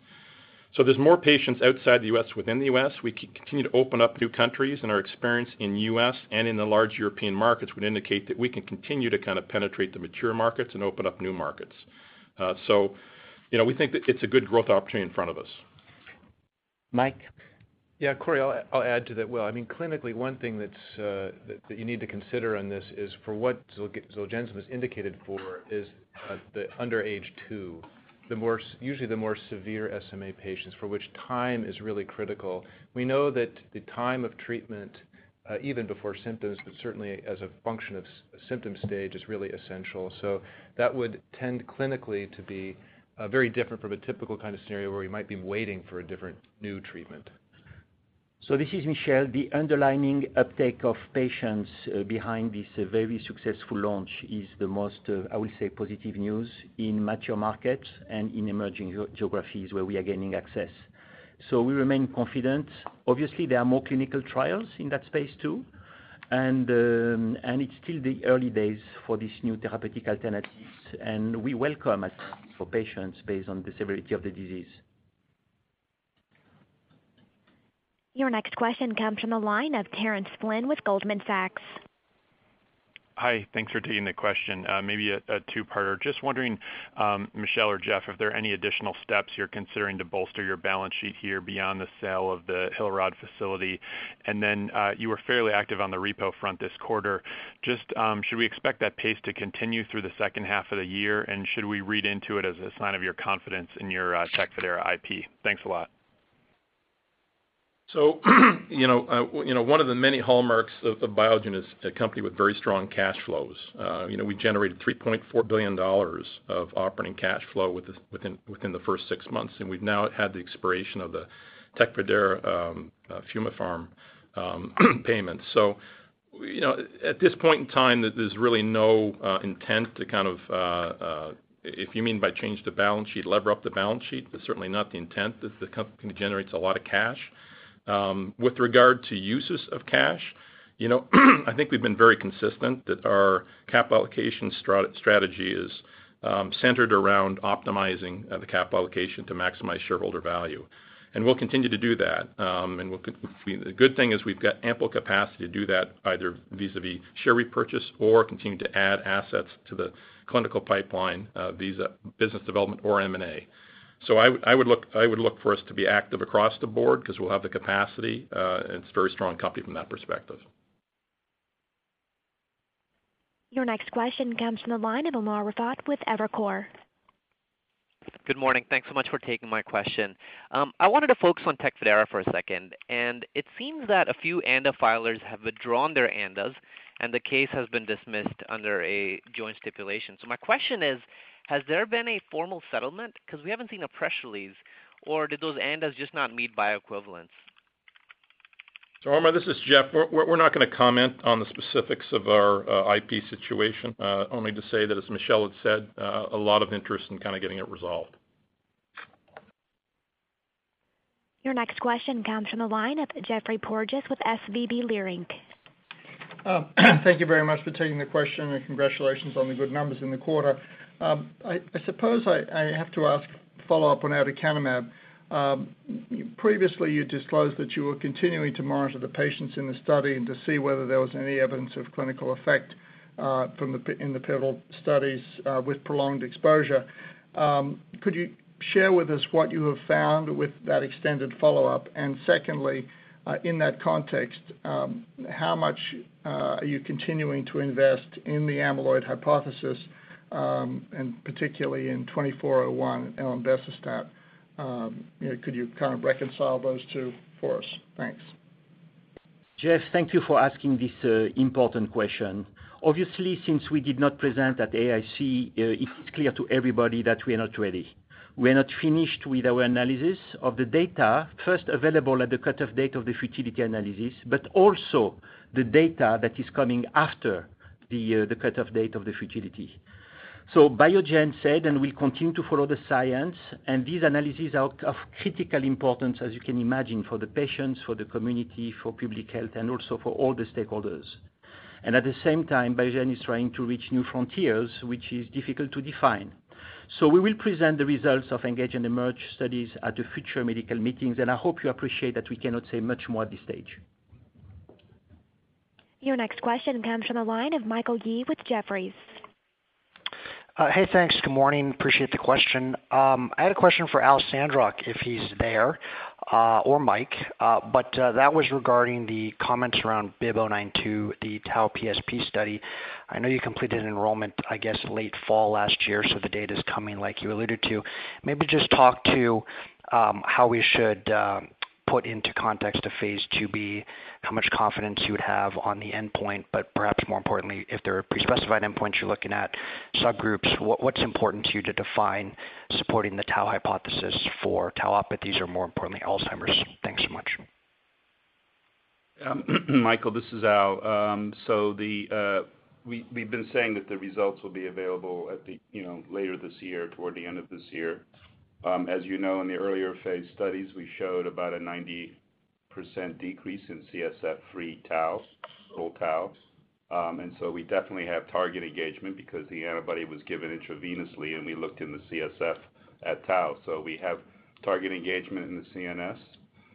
So there's more patients outside the U.S. within the U.S. We continue to open up new countries, and our experience in U.S. and in the large European markets would indicate that we can continue to kind of penetrate the mature markets and open up new markets. Uh, so, you know, we think that it's a good growth opportunity in front of us. Mike? Yeah, Cory, I'll add to that. Well, I mean, clinically, one thing that's uh, that you need to consider on this is for what Zolgensma is indicated for is uh, the under age two, usually the more severe SMA patients for which time is really critical. We know that the time of treatment, uh, even before symptoms, but certainly as a function of symptom stage, is really essential. So that would tend clinically to be uh, very different from a typical kind of scenario where we might be waiting for a different new treatment. So this is Michel. The underlying uptake of patients uh, behind this uh, very successful launch is the most, uh, I will say, positive news in mature markets and in emerging geographies where we are gaining access. So we remain confident. Obviously, there are more clinical trials in that space too, and um, it's still the early days for these new therapeutic alternatives, and we welcome for patients based on the severity of the disease. Your next question comes from the line of Terence Flynn with Goldman Sachs. Hi. Thanks for taking the question. Uh, maybe a two-parter. Just wondering, um, Michel or Jeff, if there are any additional steps you're considering to bolster your balance sheet here beyond the sale of the Hillerød facility. And then uh you were fairly active on the repo front this quarter. Just, um, should we expect that pace to continue through the second half of the year? And should we read into it as a sign of your confidence in your uh, TECFIDERA IP? Thanks a lot. So uh, you know, one of the many hallmarks of Biogen is a company with very strong cash flows. Uh, you know, we generated $3.4 billion of operating cash flow within the first six months, and we've now had the expiration of the TECFIDERA um, uh, Fumapharm um, payments. So you know, at this point in time, there's really no intent to kind of, if you mean by change the balance sheet, lever up the balance sheet, that's certainly not the intent, the company generates a lot of cash. Um, with regard to uses of cash, you know, I think we've been very consistent that our capital allocation strategy is um, centered around optimizing uh, the capital allocation to maximize shareholder value. And we'll continue to do that. Um, and the good thing is we've got ample capacity to do that either vis-à-vis share repurchase or continue to add assets to the clinical pipeline, uh, vis-à-vis business development or M&A. I I would look for us to be active across the board because we'll have the capacity, uh, and it's a very strong company from that perspective. Your next question comes from the line of Umer Raffat with Evercore. Good morning. Thanks so much for taking my question. Um, I wanted to focus on TECFIDERA for a second, and it seems that a few ANDA filers have withdrawn their ANDAs, and the case has been dismissed under a joint stipulation. So my question is, has there been a formal settlement? Because we haven't seen a press release, or did those ANDAs just not meet bioequivalence? So Umer, this is Jeff. We're not gonna comment on the specifics of our uh, IP situation, uh, only to say that, as Michel had said, uh, a lot of interest in kind of getting it resolved. Your next question comes from the line of Geoffrey Porges with SVB Leerink. Thank you very much for taking the question, and congratulations on the good numbers in the quarter. Um, I suppose I have to ask follow-up on aducanumab. Um, previously, you disclosed that you were continuing to monitor the patients in the study and to see whether there was any evidence of clinical effect uh, from in the pivotal studies uh, with prolonged exposure. Um, could you share with us what you have found with that extended follow-up? And secondly, uh, in that context, how much are you continuing to invest in the amyloid hypothesis, Um, and particularly in BAN2401 elenbecestat? Um, you know, could you kind of reconcile those two for us? Thanks. Jeff, thank you for asking this uh, important question. Obviously, since we did not present at AAIC, uh, it is clear to everybody that we are not ready. We are not finished with our analysis of the data, first available at the cut-off date of the futility analysis, but also the data that is coming after the uh, cut-off date of the futility. Biogen said, and we will continue to follow the science, and these analyses are of critical importance, as you can imagine, for the patients, for the community, for public health, and also for all the stakeholders. And at the same time, Biogen is trying to reach new frontiers, which is difficult to define. So we will present the results of ENGAGE and EMERGE studies at the future medical meetings, and I hope you appreciate that we cannot say much more at this stage. Your next question comes from the line of Michael Yee with Jefferies. Uh, hey, thanks. Good morning. Appreciate the question. Um, I had a question for Al Sandrock, if he's there, uh, or Mike. Uh, but that was regarding the comments around BIIB092, the tau PSP study. I know you completed enrollment, I guess, late fall last year, so the data's coming like you alluded to. Maybe just talk to um, how we should put into context a phase IIb, how much confidence you would have on the endpoint, but perhaps more importantly, if there are pre-specified endpoints you're looking at, subgroups, what's important to you to define supporting the tau hypothesis for tauopathies or more importantly, Alzheimer's? Thanks so much. Michael, this is Al. Um, so uh, we've been saying that the results will be available at the, you know, later this year, toward the end of this year. Um, as you know, in the earlier phase studies, we showed about a 90% decrease in CSF-free tau, total tau. Um, and so we definitely have target engagement because the antibody was given intravenously, and we looked in the CSF at tau. So we have target engagement in the CNS.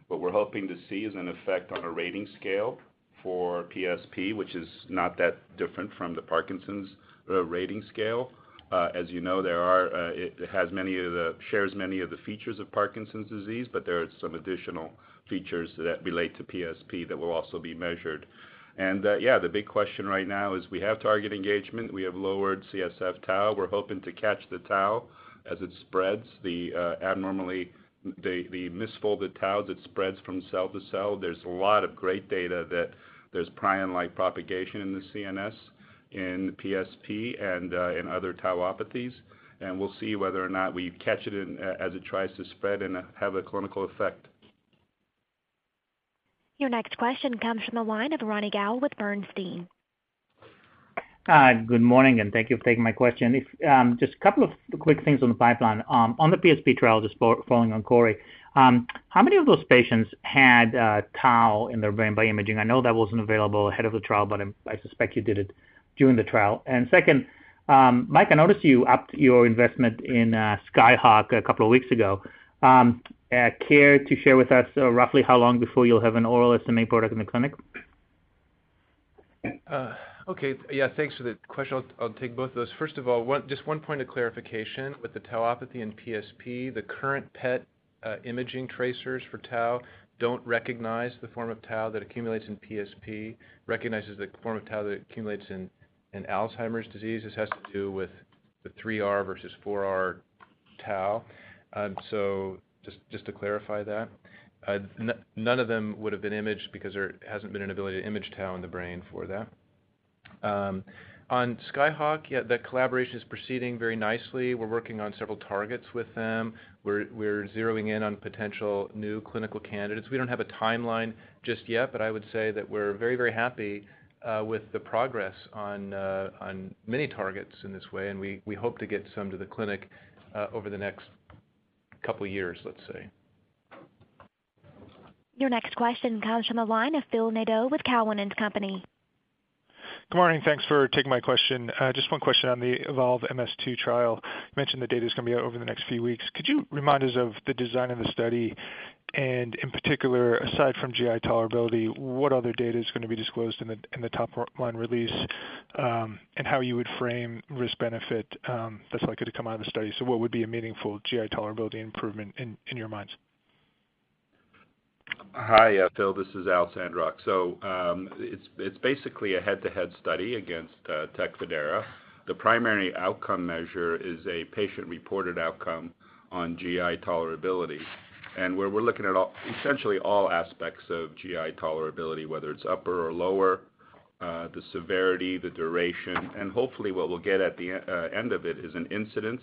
What we're hoping to see is an effect on a rating scale for PSP, which is not that different from the Parkinson's uh, rating scale. Uh, as you know, uh, it shares many of the features of Parkinson's disease, but there are some additional features that relate to PSP that will also be measured. And uh, yeah, the big question right now is we have target engagement. We have lowered CSF tau. We're hoping to catch the tau as it spreads, the abnormally the misfolded tau that spreads from cell to cell. There's a lot of great data that there's prion-like propagation in the CNS in PSP and uh, in other tauopathies. And we'll see whether or not we catch it uh, as it tries to spread and uh, have a clinical effect. Your next question comes from the line of Ronny Gal with Bernstein. Good morning, and thank you for taking my question. If um, just a couple of quick things on the pipeline. Um, on the PSP trial, just following on Cory, um, how many of those patients had tau in their brain by imaging? I know that wasn't available ahead of the trial, but I suspect you did it during the trial. and Second, um, Mike, I noticed you upped your investment in uh, Skyhawk a couple of weeks ago. Um, uh, care to share with us uh, roughly how long before you'll have an oral SMA product in the clinic? Okay. Yeah, thanks for the question. I'll take both of those. First of all, just one point of clarification. With the tauopathy and PSP, the current PET imaging tracers for tau don't recognize the form of tau that accumulates in PSP, recognizes the form of tau that accumulates in Alzheimer's disease. This has to do with the 3R versus 4R tau. Um, so just just to clarify that. Uh, none of them would have been imaged because there hasn't been an ability to image tau in the brain for that. Um, on Skyhawk, yeah, that collaboration is proceeding very nicely. We're working on several targets with them. We're zeroing in on potential new clinical candidates. We don't have a timeline just yet, but I would say that we're very, very happy Uh, with the progress uh, on many targets in this way, and we hope to get some to the clinic uh, over the next couple years, let's say. Your next question comes from the line of Phil Nadeau with Cowen and Company. Good morning. Thanks for taking my question. Uh, just one question on the EVOLVE-MS-2 trial. You mentioned the data is gonna be out over the next few weeks. Could you remind us of the design of the study? And in particular, aside from GI tolerability, what other data is gonna be disclosed in the top-line release, um, and how you would frame risk-benefit um, that's likely to come out of the study? So what would be a meaningful GI tolerability improvement in your minds? Hi, uh, Phil. This is Al Sandrock. So um it's it's basically a head-to-head study against uh, TECFIDERA. The primary outcome measure is a patient-reported outcome on GI tolerability, and where we're looking at essentially all aspects of GI tolerability, whether it's upper or lower, uh, the severity, the duration, and hopefully what we'll get at the end of it is an incidence,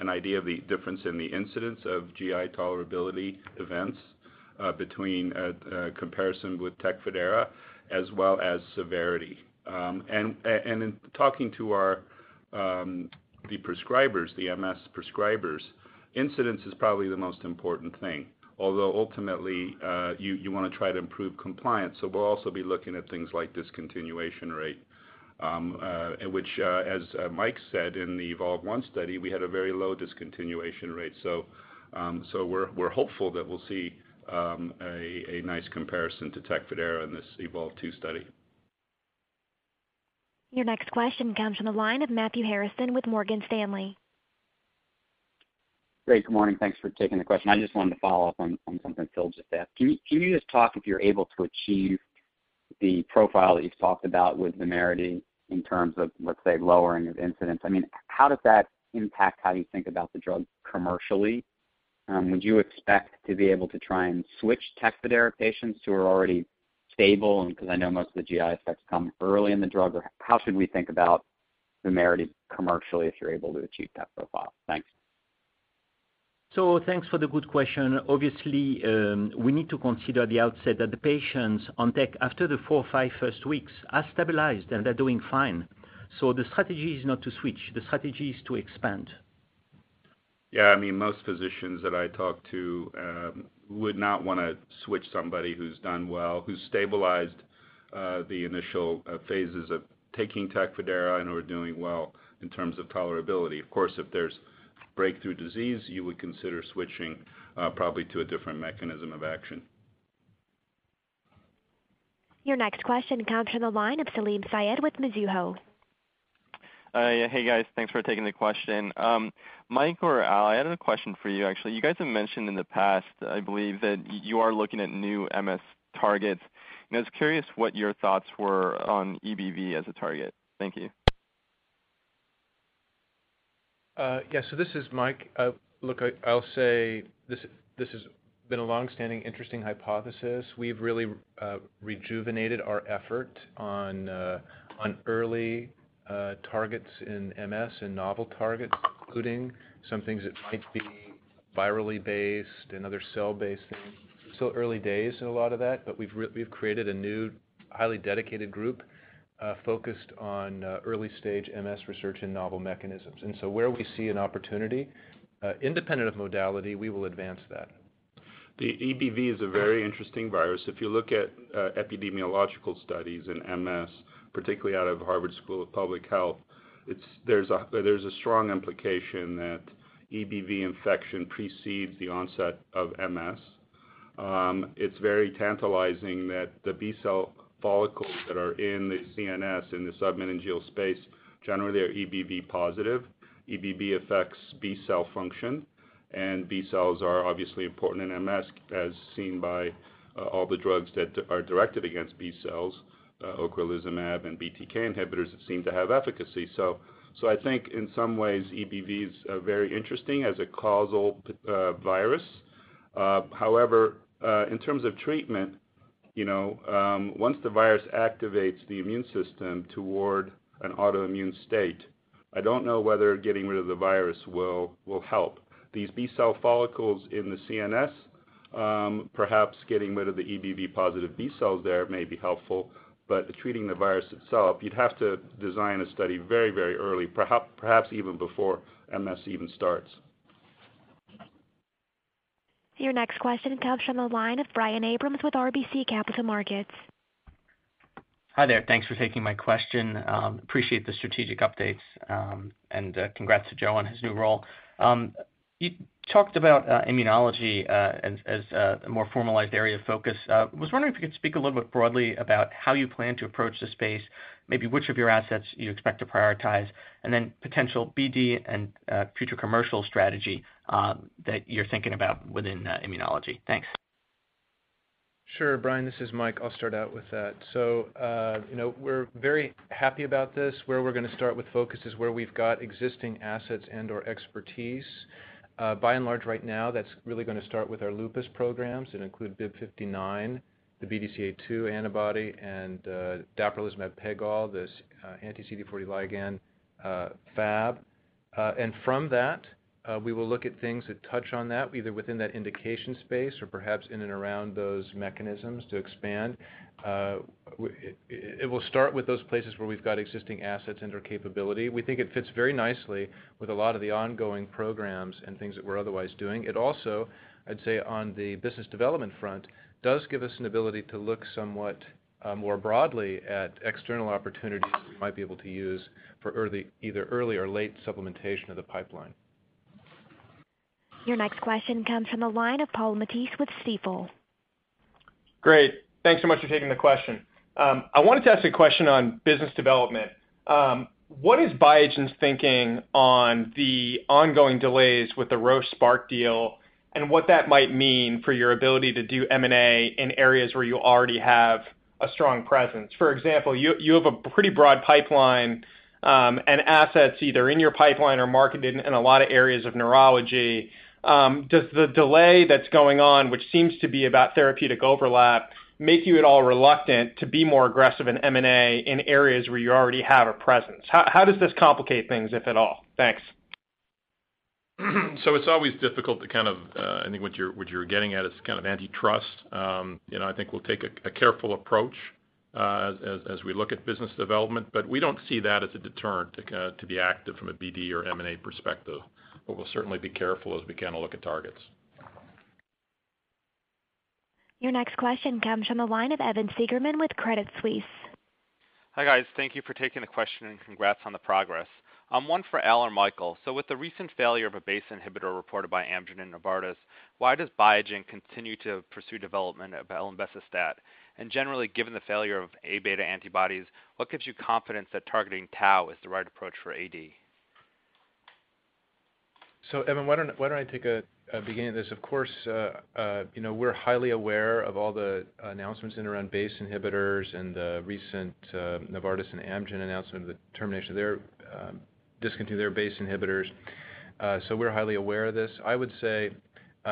an idea of the difference in the incidence of GI tolerability events Uh, between uh, uh, comparison with TECFIDERA as well as severity. Um, and in talking to our um, prescribers, the MS prescribers, incidence is probably the most important thing. Although ultimately, you wanna try to improve compliance, so we'll also be looking at things like discontinuation rate, um, which, as Mike said in the EVOLVE-1 study, we had a very low discontinuation rate. So we're hopeful that we'll see Um, a nice comparison to TECFIDERA in this EVOLVE-2 study. Your next question comes from the line of Matthew Harrison with Morgan Stanley. Great. Good morning. Thanks for taking the question. I just wanted to follow up on something Phil just asked. Can you just talk if you're able to achieve the profile that you've talked about with VUMERITY in terms of, let's say, lowering of incidence? I mean, how does that impact how you think about the drug commercially? Um, would you expect to be able to try and switch TECFIDERA patients who are already stable? Because I know most of the GI effects come early in the drug. Or how should we think about VUMERITY commercially if you're able to achieve that profile? Thanks. So thanks for the good question. Obviously, um, we need to consider at the outset that the patients on TEC after the four or five first weeks are stabilized, and they're doing fine. So the strategy is not to switch. The strategy is to expand. Yeah. I mean, most physicians that I talk to um, would not wanna switch somebody who's done well, who's stabilized uh, the initial uh, phases of taking TECFIDERA and who are doing well in terms of tolerability. Of course, if there's breakthrough disease, you would consider switching uh, probably to a different mechanism of action. Your next question comes from the line of Salim Syed with Mizuho. Uh, yeah. Hey, guys. Thanks for taking the question. Um, Mike or Al, I had a question for you, actually. You guys have mentioned in the past, I believe, that you are looking at new MS targets. I was curious what your thoughts were on EBV as a target. Thank you. Uh, yeah. So this is Mike. Uh, look, I'll say this has been a long-standing interesting hypothesis. We've really rejuvenated our effort on early Uh, targets in MS and novel targets, including some things that might be virally based and other cell-based things. Still early days in a lot of that, but we've created a new, highly dedicated group uh, focused on uh, early-stage MS research and novel mechanisms. And so where we see an opportunity, independent of modality, we will advance that. The EBV is a very interesting virus. If you look at epidemiological studies in MS, particularly out of Harvard School of Public Health, there's a strong implication that EBV infection precedes the onset of MS. Um, it's very tantalizing that the B-cell follicles that are in the CNS, in the submeningeal space, generally are EBV positive. EBV affects B-cell function, and B-cells are obviously important in MS, as seen by uh, all the drugs that are directed against B-cells, Uh, ocrelizumab and BTK inhibitors that seem to have efficacy. So I think in some ways, EBV is uh, very interesting as a causal uh, virus. However, in terms of treatment, you know, um, once the virus activates the immune system toward an autoimmune state, I don't know whether getting rid of the virus will help. These B-cell follicles in the CNS, um, perhaps getting rid of the EBV positive B cells there may be helpful, but treating the virus itself, you'd have to design a study very, very early, perhaps even before MS even starts. Your next question comes from the line of Brian Abrahams with RBC Capital Markets. Hi there. Thanks for taking my question. Um, appreciate the strategic updates, um, and uh, congrats to Joe on his new role. Um, You talked about uh, immunology uh, as uh, a more formalized area of focus. I was wondering if you could speak a little bit broadly about how you plan to approach the space, maybe which of your assets you expect to prioritize, and then potential BD and future commercial strategy um, that you're thinking about within immunology. Thanks. Sure, Brian, this is Mike. I'll start out with that. So uh you know, we're very happy about this. Where we're gonna start with focus is where we've got existing assets and/or expertise. Uh, by and large right now, that's really gonna start with our lupus programs that include BIIB059, the BDCA2 antibody, and uh, dapirolizumab pegol, this uh, anti-CD40 ligand Fab. Uh and from that, Uh, we will look at things that touch on that, either within that indication space or perhaps in and around those mechanisms to expand. Uh, it will start with those places where we've got existing assets and/or capability. We think it fits very nicely with a lot of the ongoing programs and things that we're otherwise doing. It also, I'd say on the business development front, does give us an ability to look somewhat uh, more broadly at external opportunities we might be able to use for either early or late supplementation of the pipeline. Your next question comes from the line of Paul Matteis with Stifel. Great. Thanks so much for taking the question. Um, I wanted to ask a question on business development. Um, what is Biogen's thinking on the ongoing delays with the Roche Spark deal and what that might mean for your ability to do M&A in areas where you already have a strong presence? For example, you have a pretty broad pipeline, um, and assets either in your pipeline or marketed in a lot of areas of neurology. Um, does the delay that's going on, which seems to be about therapeutic overlap, make you at all reluctant to be more aggressive in M&A in areas where you already have a presence? How does this complicate things, if at all? Thanks. So it's always difficult to kind of, uh, I think what you're getting at is kind of antitrust. Um, you know, I think we'll take a careful approach uh, as we look at business development, but we don't see that as a deterrent to uh, be active from a BD or M&A perspective. But we'll certainly be careful as we kind of look at targets. Your next question comes from the line of Evan Seigerman with Credit Suisse. Hi, guys. Thank you for taking the question, and congrats on the progress. Um, one for Al or Michael. So with the recent failure of a BACE inhibitor reported by Amgen and Novartis, why does Biogen continue to pursue development of elenbecestat? Generally, given the failure of A-beta antibodies, what gives you confidence that targeting tau is the right approach for AD? Evan, why don't I take a beginning of this? Of course, uh, uh, you know, we're highly aware of all the announcements in around BACE inhibitors and the recent uh, Novartis and Amgen announcement of the termination of their um, discontinue their BACE inhibitors. So we're highly aware of this. I would say,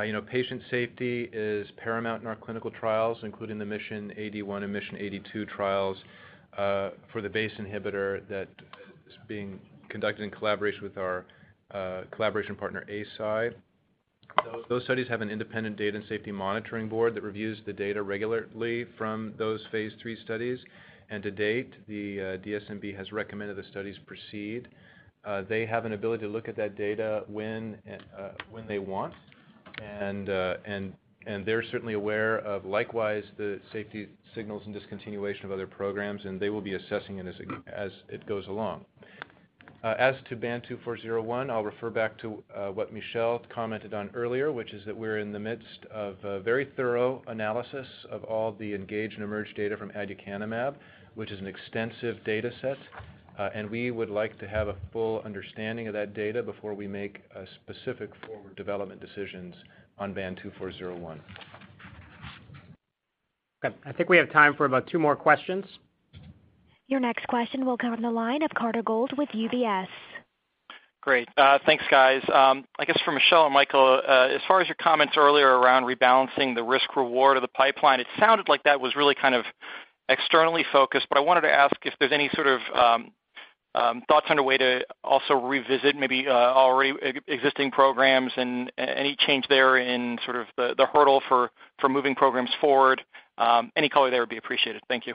you know, patient safety is paramount in our clinical trials, including the MISSION-AD1 and MISSION-AD2 trials for the BACE inhibitor that is being conducted in collaboration with our Uh, collaboration partner, Eisai. Those studies have an independent data and safety monitoring board that reviews the data regularly from those phase III studies. And to date, the uh, DSMB has recommended the studies proceed. Uh, they have an ability to look at that data when they want. And they're certainly aware of likewise the safety signals and discontinuation of other programs, and they will be assessing it as it goes along. Uh, as to BAN2401, I'll refer back to uh, what Michel commented on earlier, which is that we're in the midst of a very thorough analysis of all the ENGAGE and EMERGE data from aducanumab, which is an extensive data set. Uh, and we would like to have a full understanding of that data before we make specific forward development decisions on BAN2401. Okay. I think we have time for about two more questions. Your next question will come from the line of Carter Gould with UBS. Great. Uh, thanks, guys. Um, I guess for Michel and Michael, uh, as far as your comments earlier around rebalancing the risk-reward of the pipeline, it sounded like that was really kind of externally focused, but I wanted to ask if there's any sort of um, um, thoughts underway to also revisit maybe uh, already existing programs and any change there in sort of the hurdle for moving programs forward. Any color there would be appreciated. Thank you.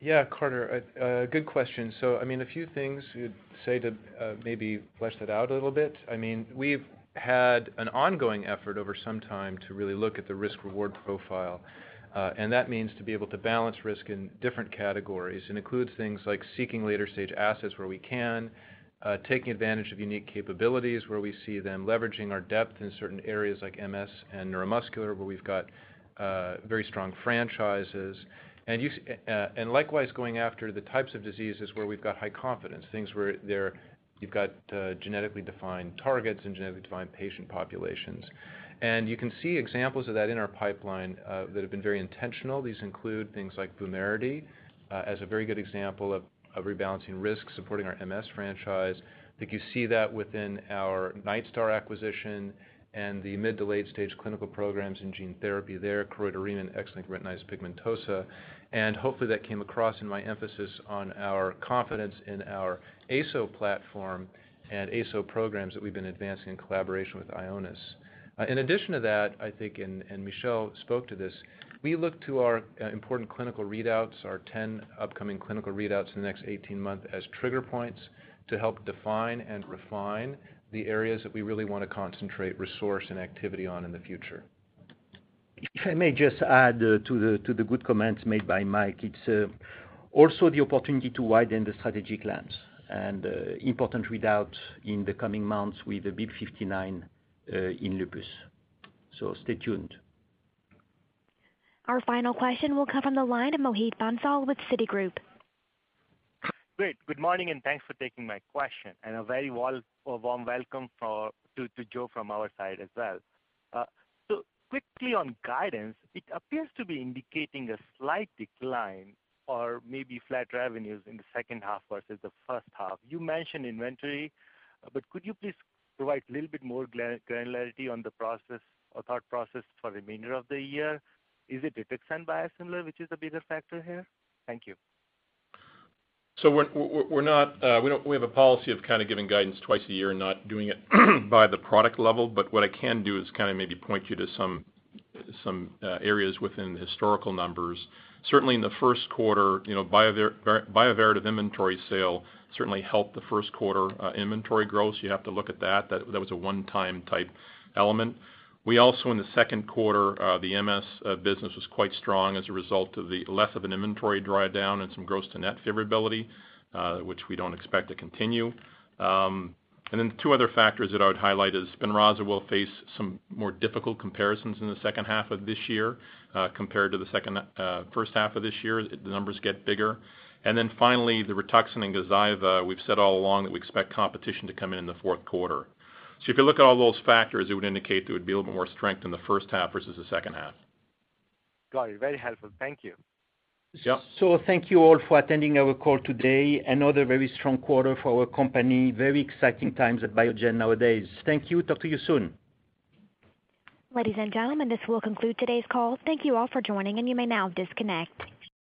Yeah, Carter, good question. So I mean, a few things you'd say to uh, maybe flesh that out a little bit. I mean, we've had an ongoing effort over some time to really look at the risk-reward profile, uh, and that means to be able to balance risk in different categories. It includes things like seeking later-stage assets where we can, uh, taking advantage of unique capabilities where we see them, leveraging our depth in certain areas like MS and neuromuscular, where we've got very strong franchises. Uh, uh, and likewise, going after the types of diseases where we've got high confidence, things where you've got uh, genetically defined targets and genetically defined patient populations. And you can see examples of that in our pipeline that have been very intentional. These include things like VUMERITY as a very good example of rebalancing risk, supporting our MS franchise. I think you see that within our Nightstar acquisition and the mid to late-stage clinical programs in gene therapy there, choroideremia and X-linked retinitis pigmentosa. And hopefully that came across in my emphasis on our confidence in our ASO platform and ASO programs that we've been advancing in collaboration with Ionis. Uh, in addition to that, I think, and Michel spoke to this, we look to our uh, important clinical readouts, our 10 upcoming clinical readouts in the next 18 months as trigger points to help define and refine the areas that we really wanna concentrate resource and activity on in the future. If I may just add uh, to the good comments made by Mike, it's uh, also the opportunity to widen the strategic lens and uh, important readouts in the coming months with the BIIB059 in lupus. So stay tuned. Our final question will come from the line of Mohit Bansal with Citigroup. Great. Good morning, and thanks for taking my question, and a very warm welcome to Joe from our side as well. Quickly on guidance, it appears to be indicating a slight decline or maybe flat revenues in the second half versus the first half. You mentioned inventory, uh, but could you please provide a little bit more granularity on the process or thought process for remainder of the year? Is it Rituxan biosimilar which is the bigger factor here? Thank you. So we're not, uh, we have a policy of kind of giving guidance twice a year and not doing it by the product level. But what I can do is kind of maybe point you to some some uh, areas within the historical numbers. Certainly in the first quarter, you know, Bioverativ inventory sale certainly helped the first quarter uh, inventory growth. You have to look at that. That was a one-time type element. We also, in the second quarter, uh, the MS uh, business was quite strong as a result of the less of an inventory drawdown and some gross to net favorability, uh, which we don't expect to continue. Um, and then Two other factors that I would highlight is SPINRAZA will face some more difficult comparisons in the second half of this year, compared to the first half of this year. The numbers get bigger. And then finally, the Rituxan and Gazyva, we've said all along that we expect competition to come in in the fourth quarter. So if you look at all those factors, it would indicate there would be a little bit more strength in the first half versus the second half. Got it. Very helpful. Thank you. Yeah. So, thank you all for attending our call today. Another very strong quarter for our company. Very exciting times at Biogen nowadays. Thank you. Talk to you soon. Ladies and gentlemen, this will conclude today's call. Thank you all for joining, and you may now disconnect.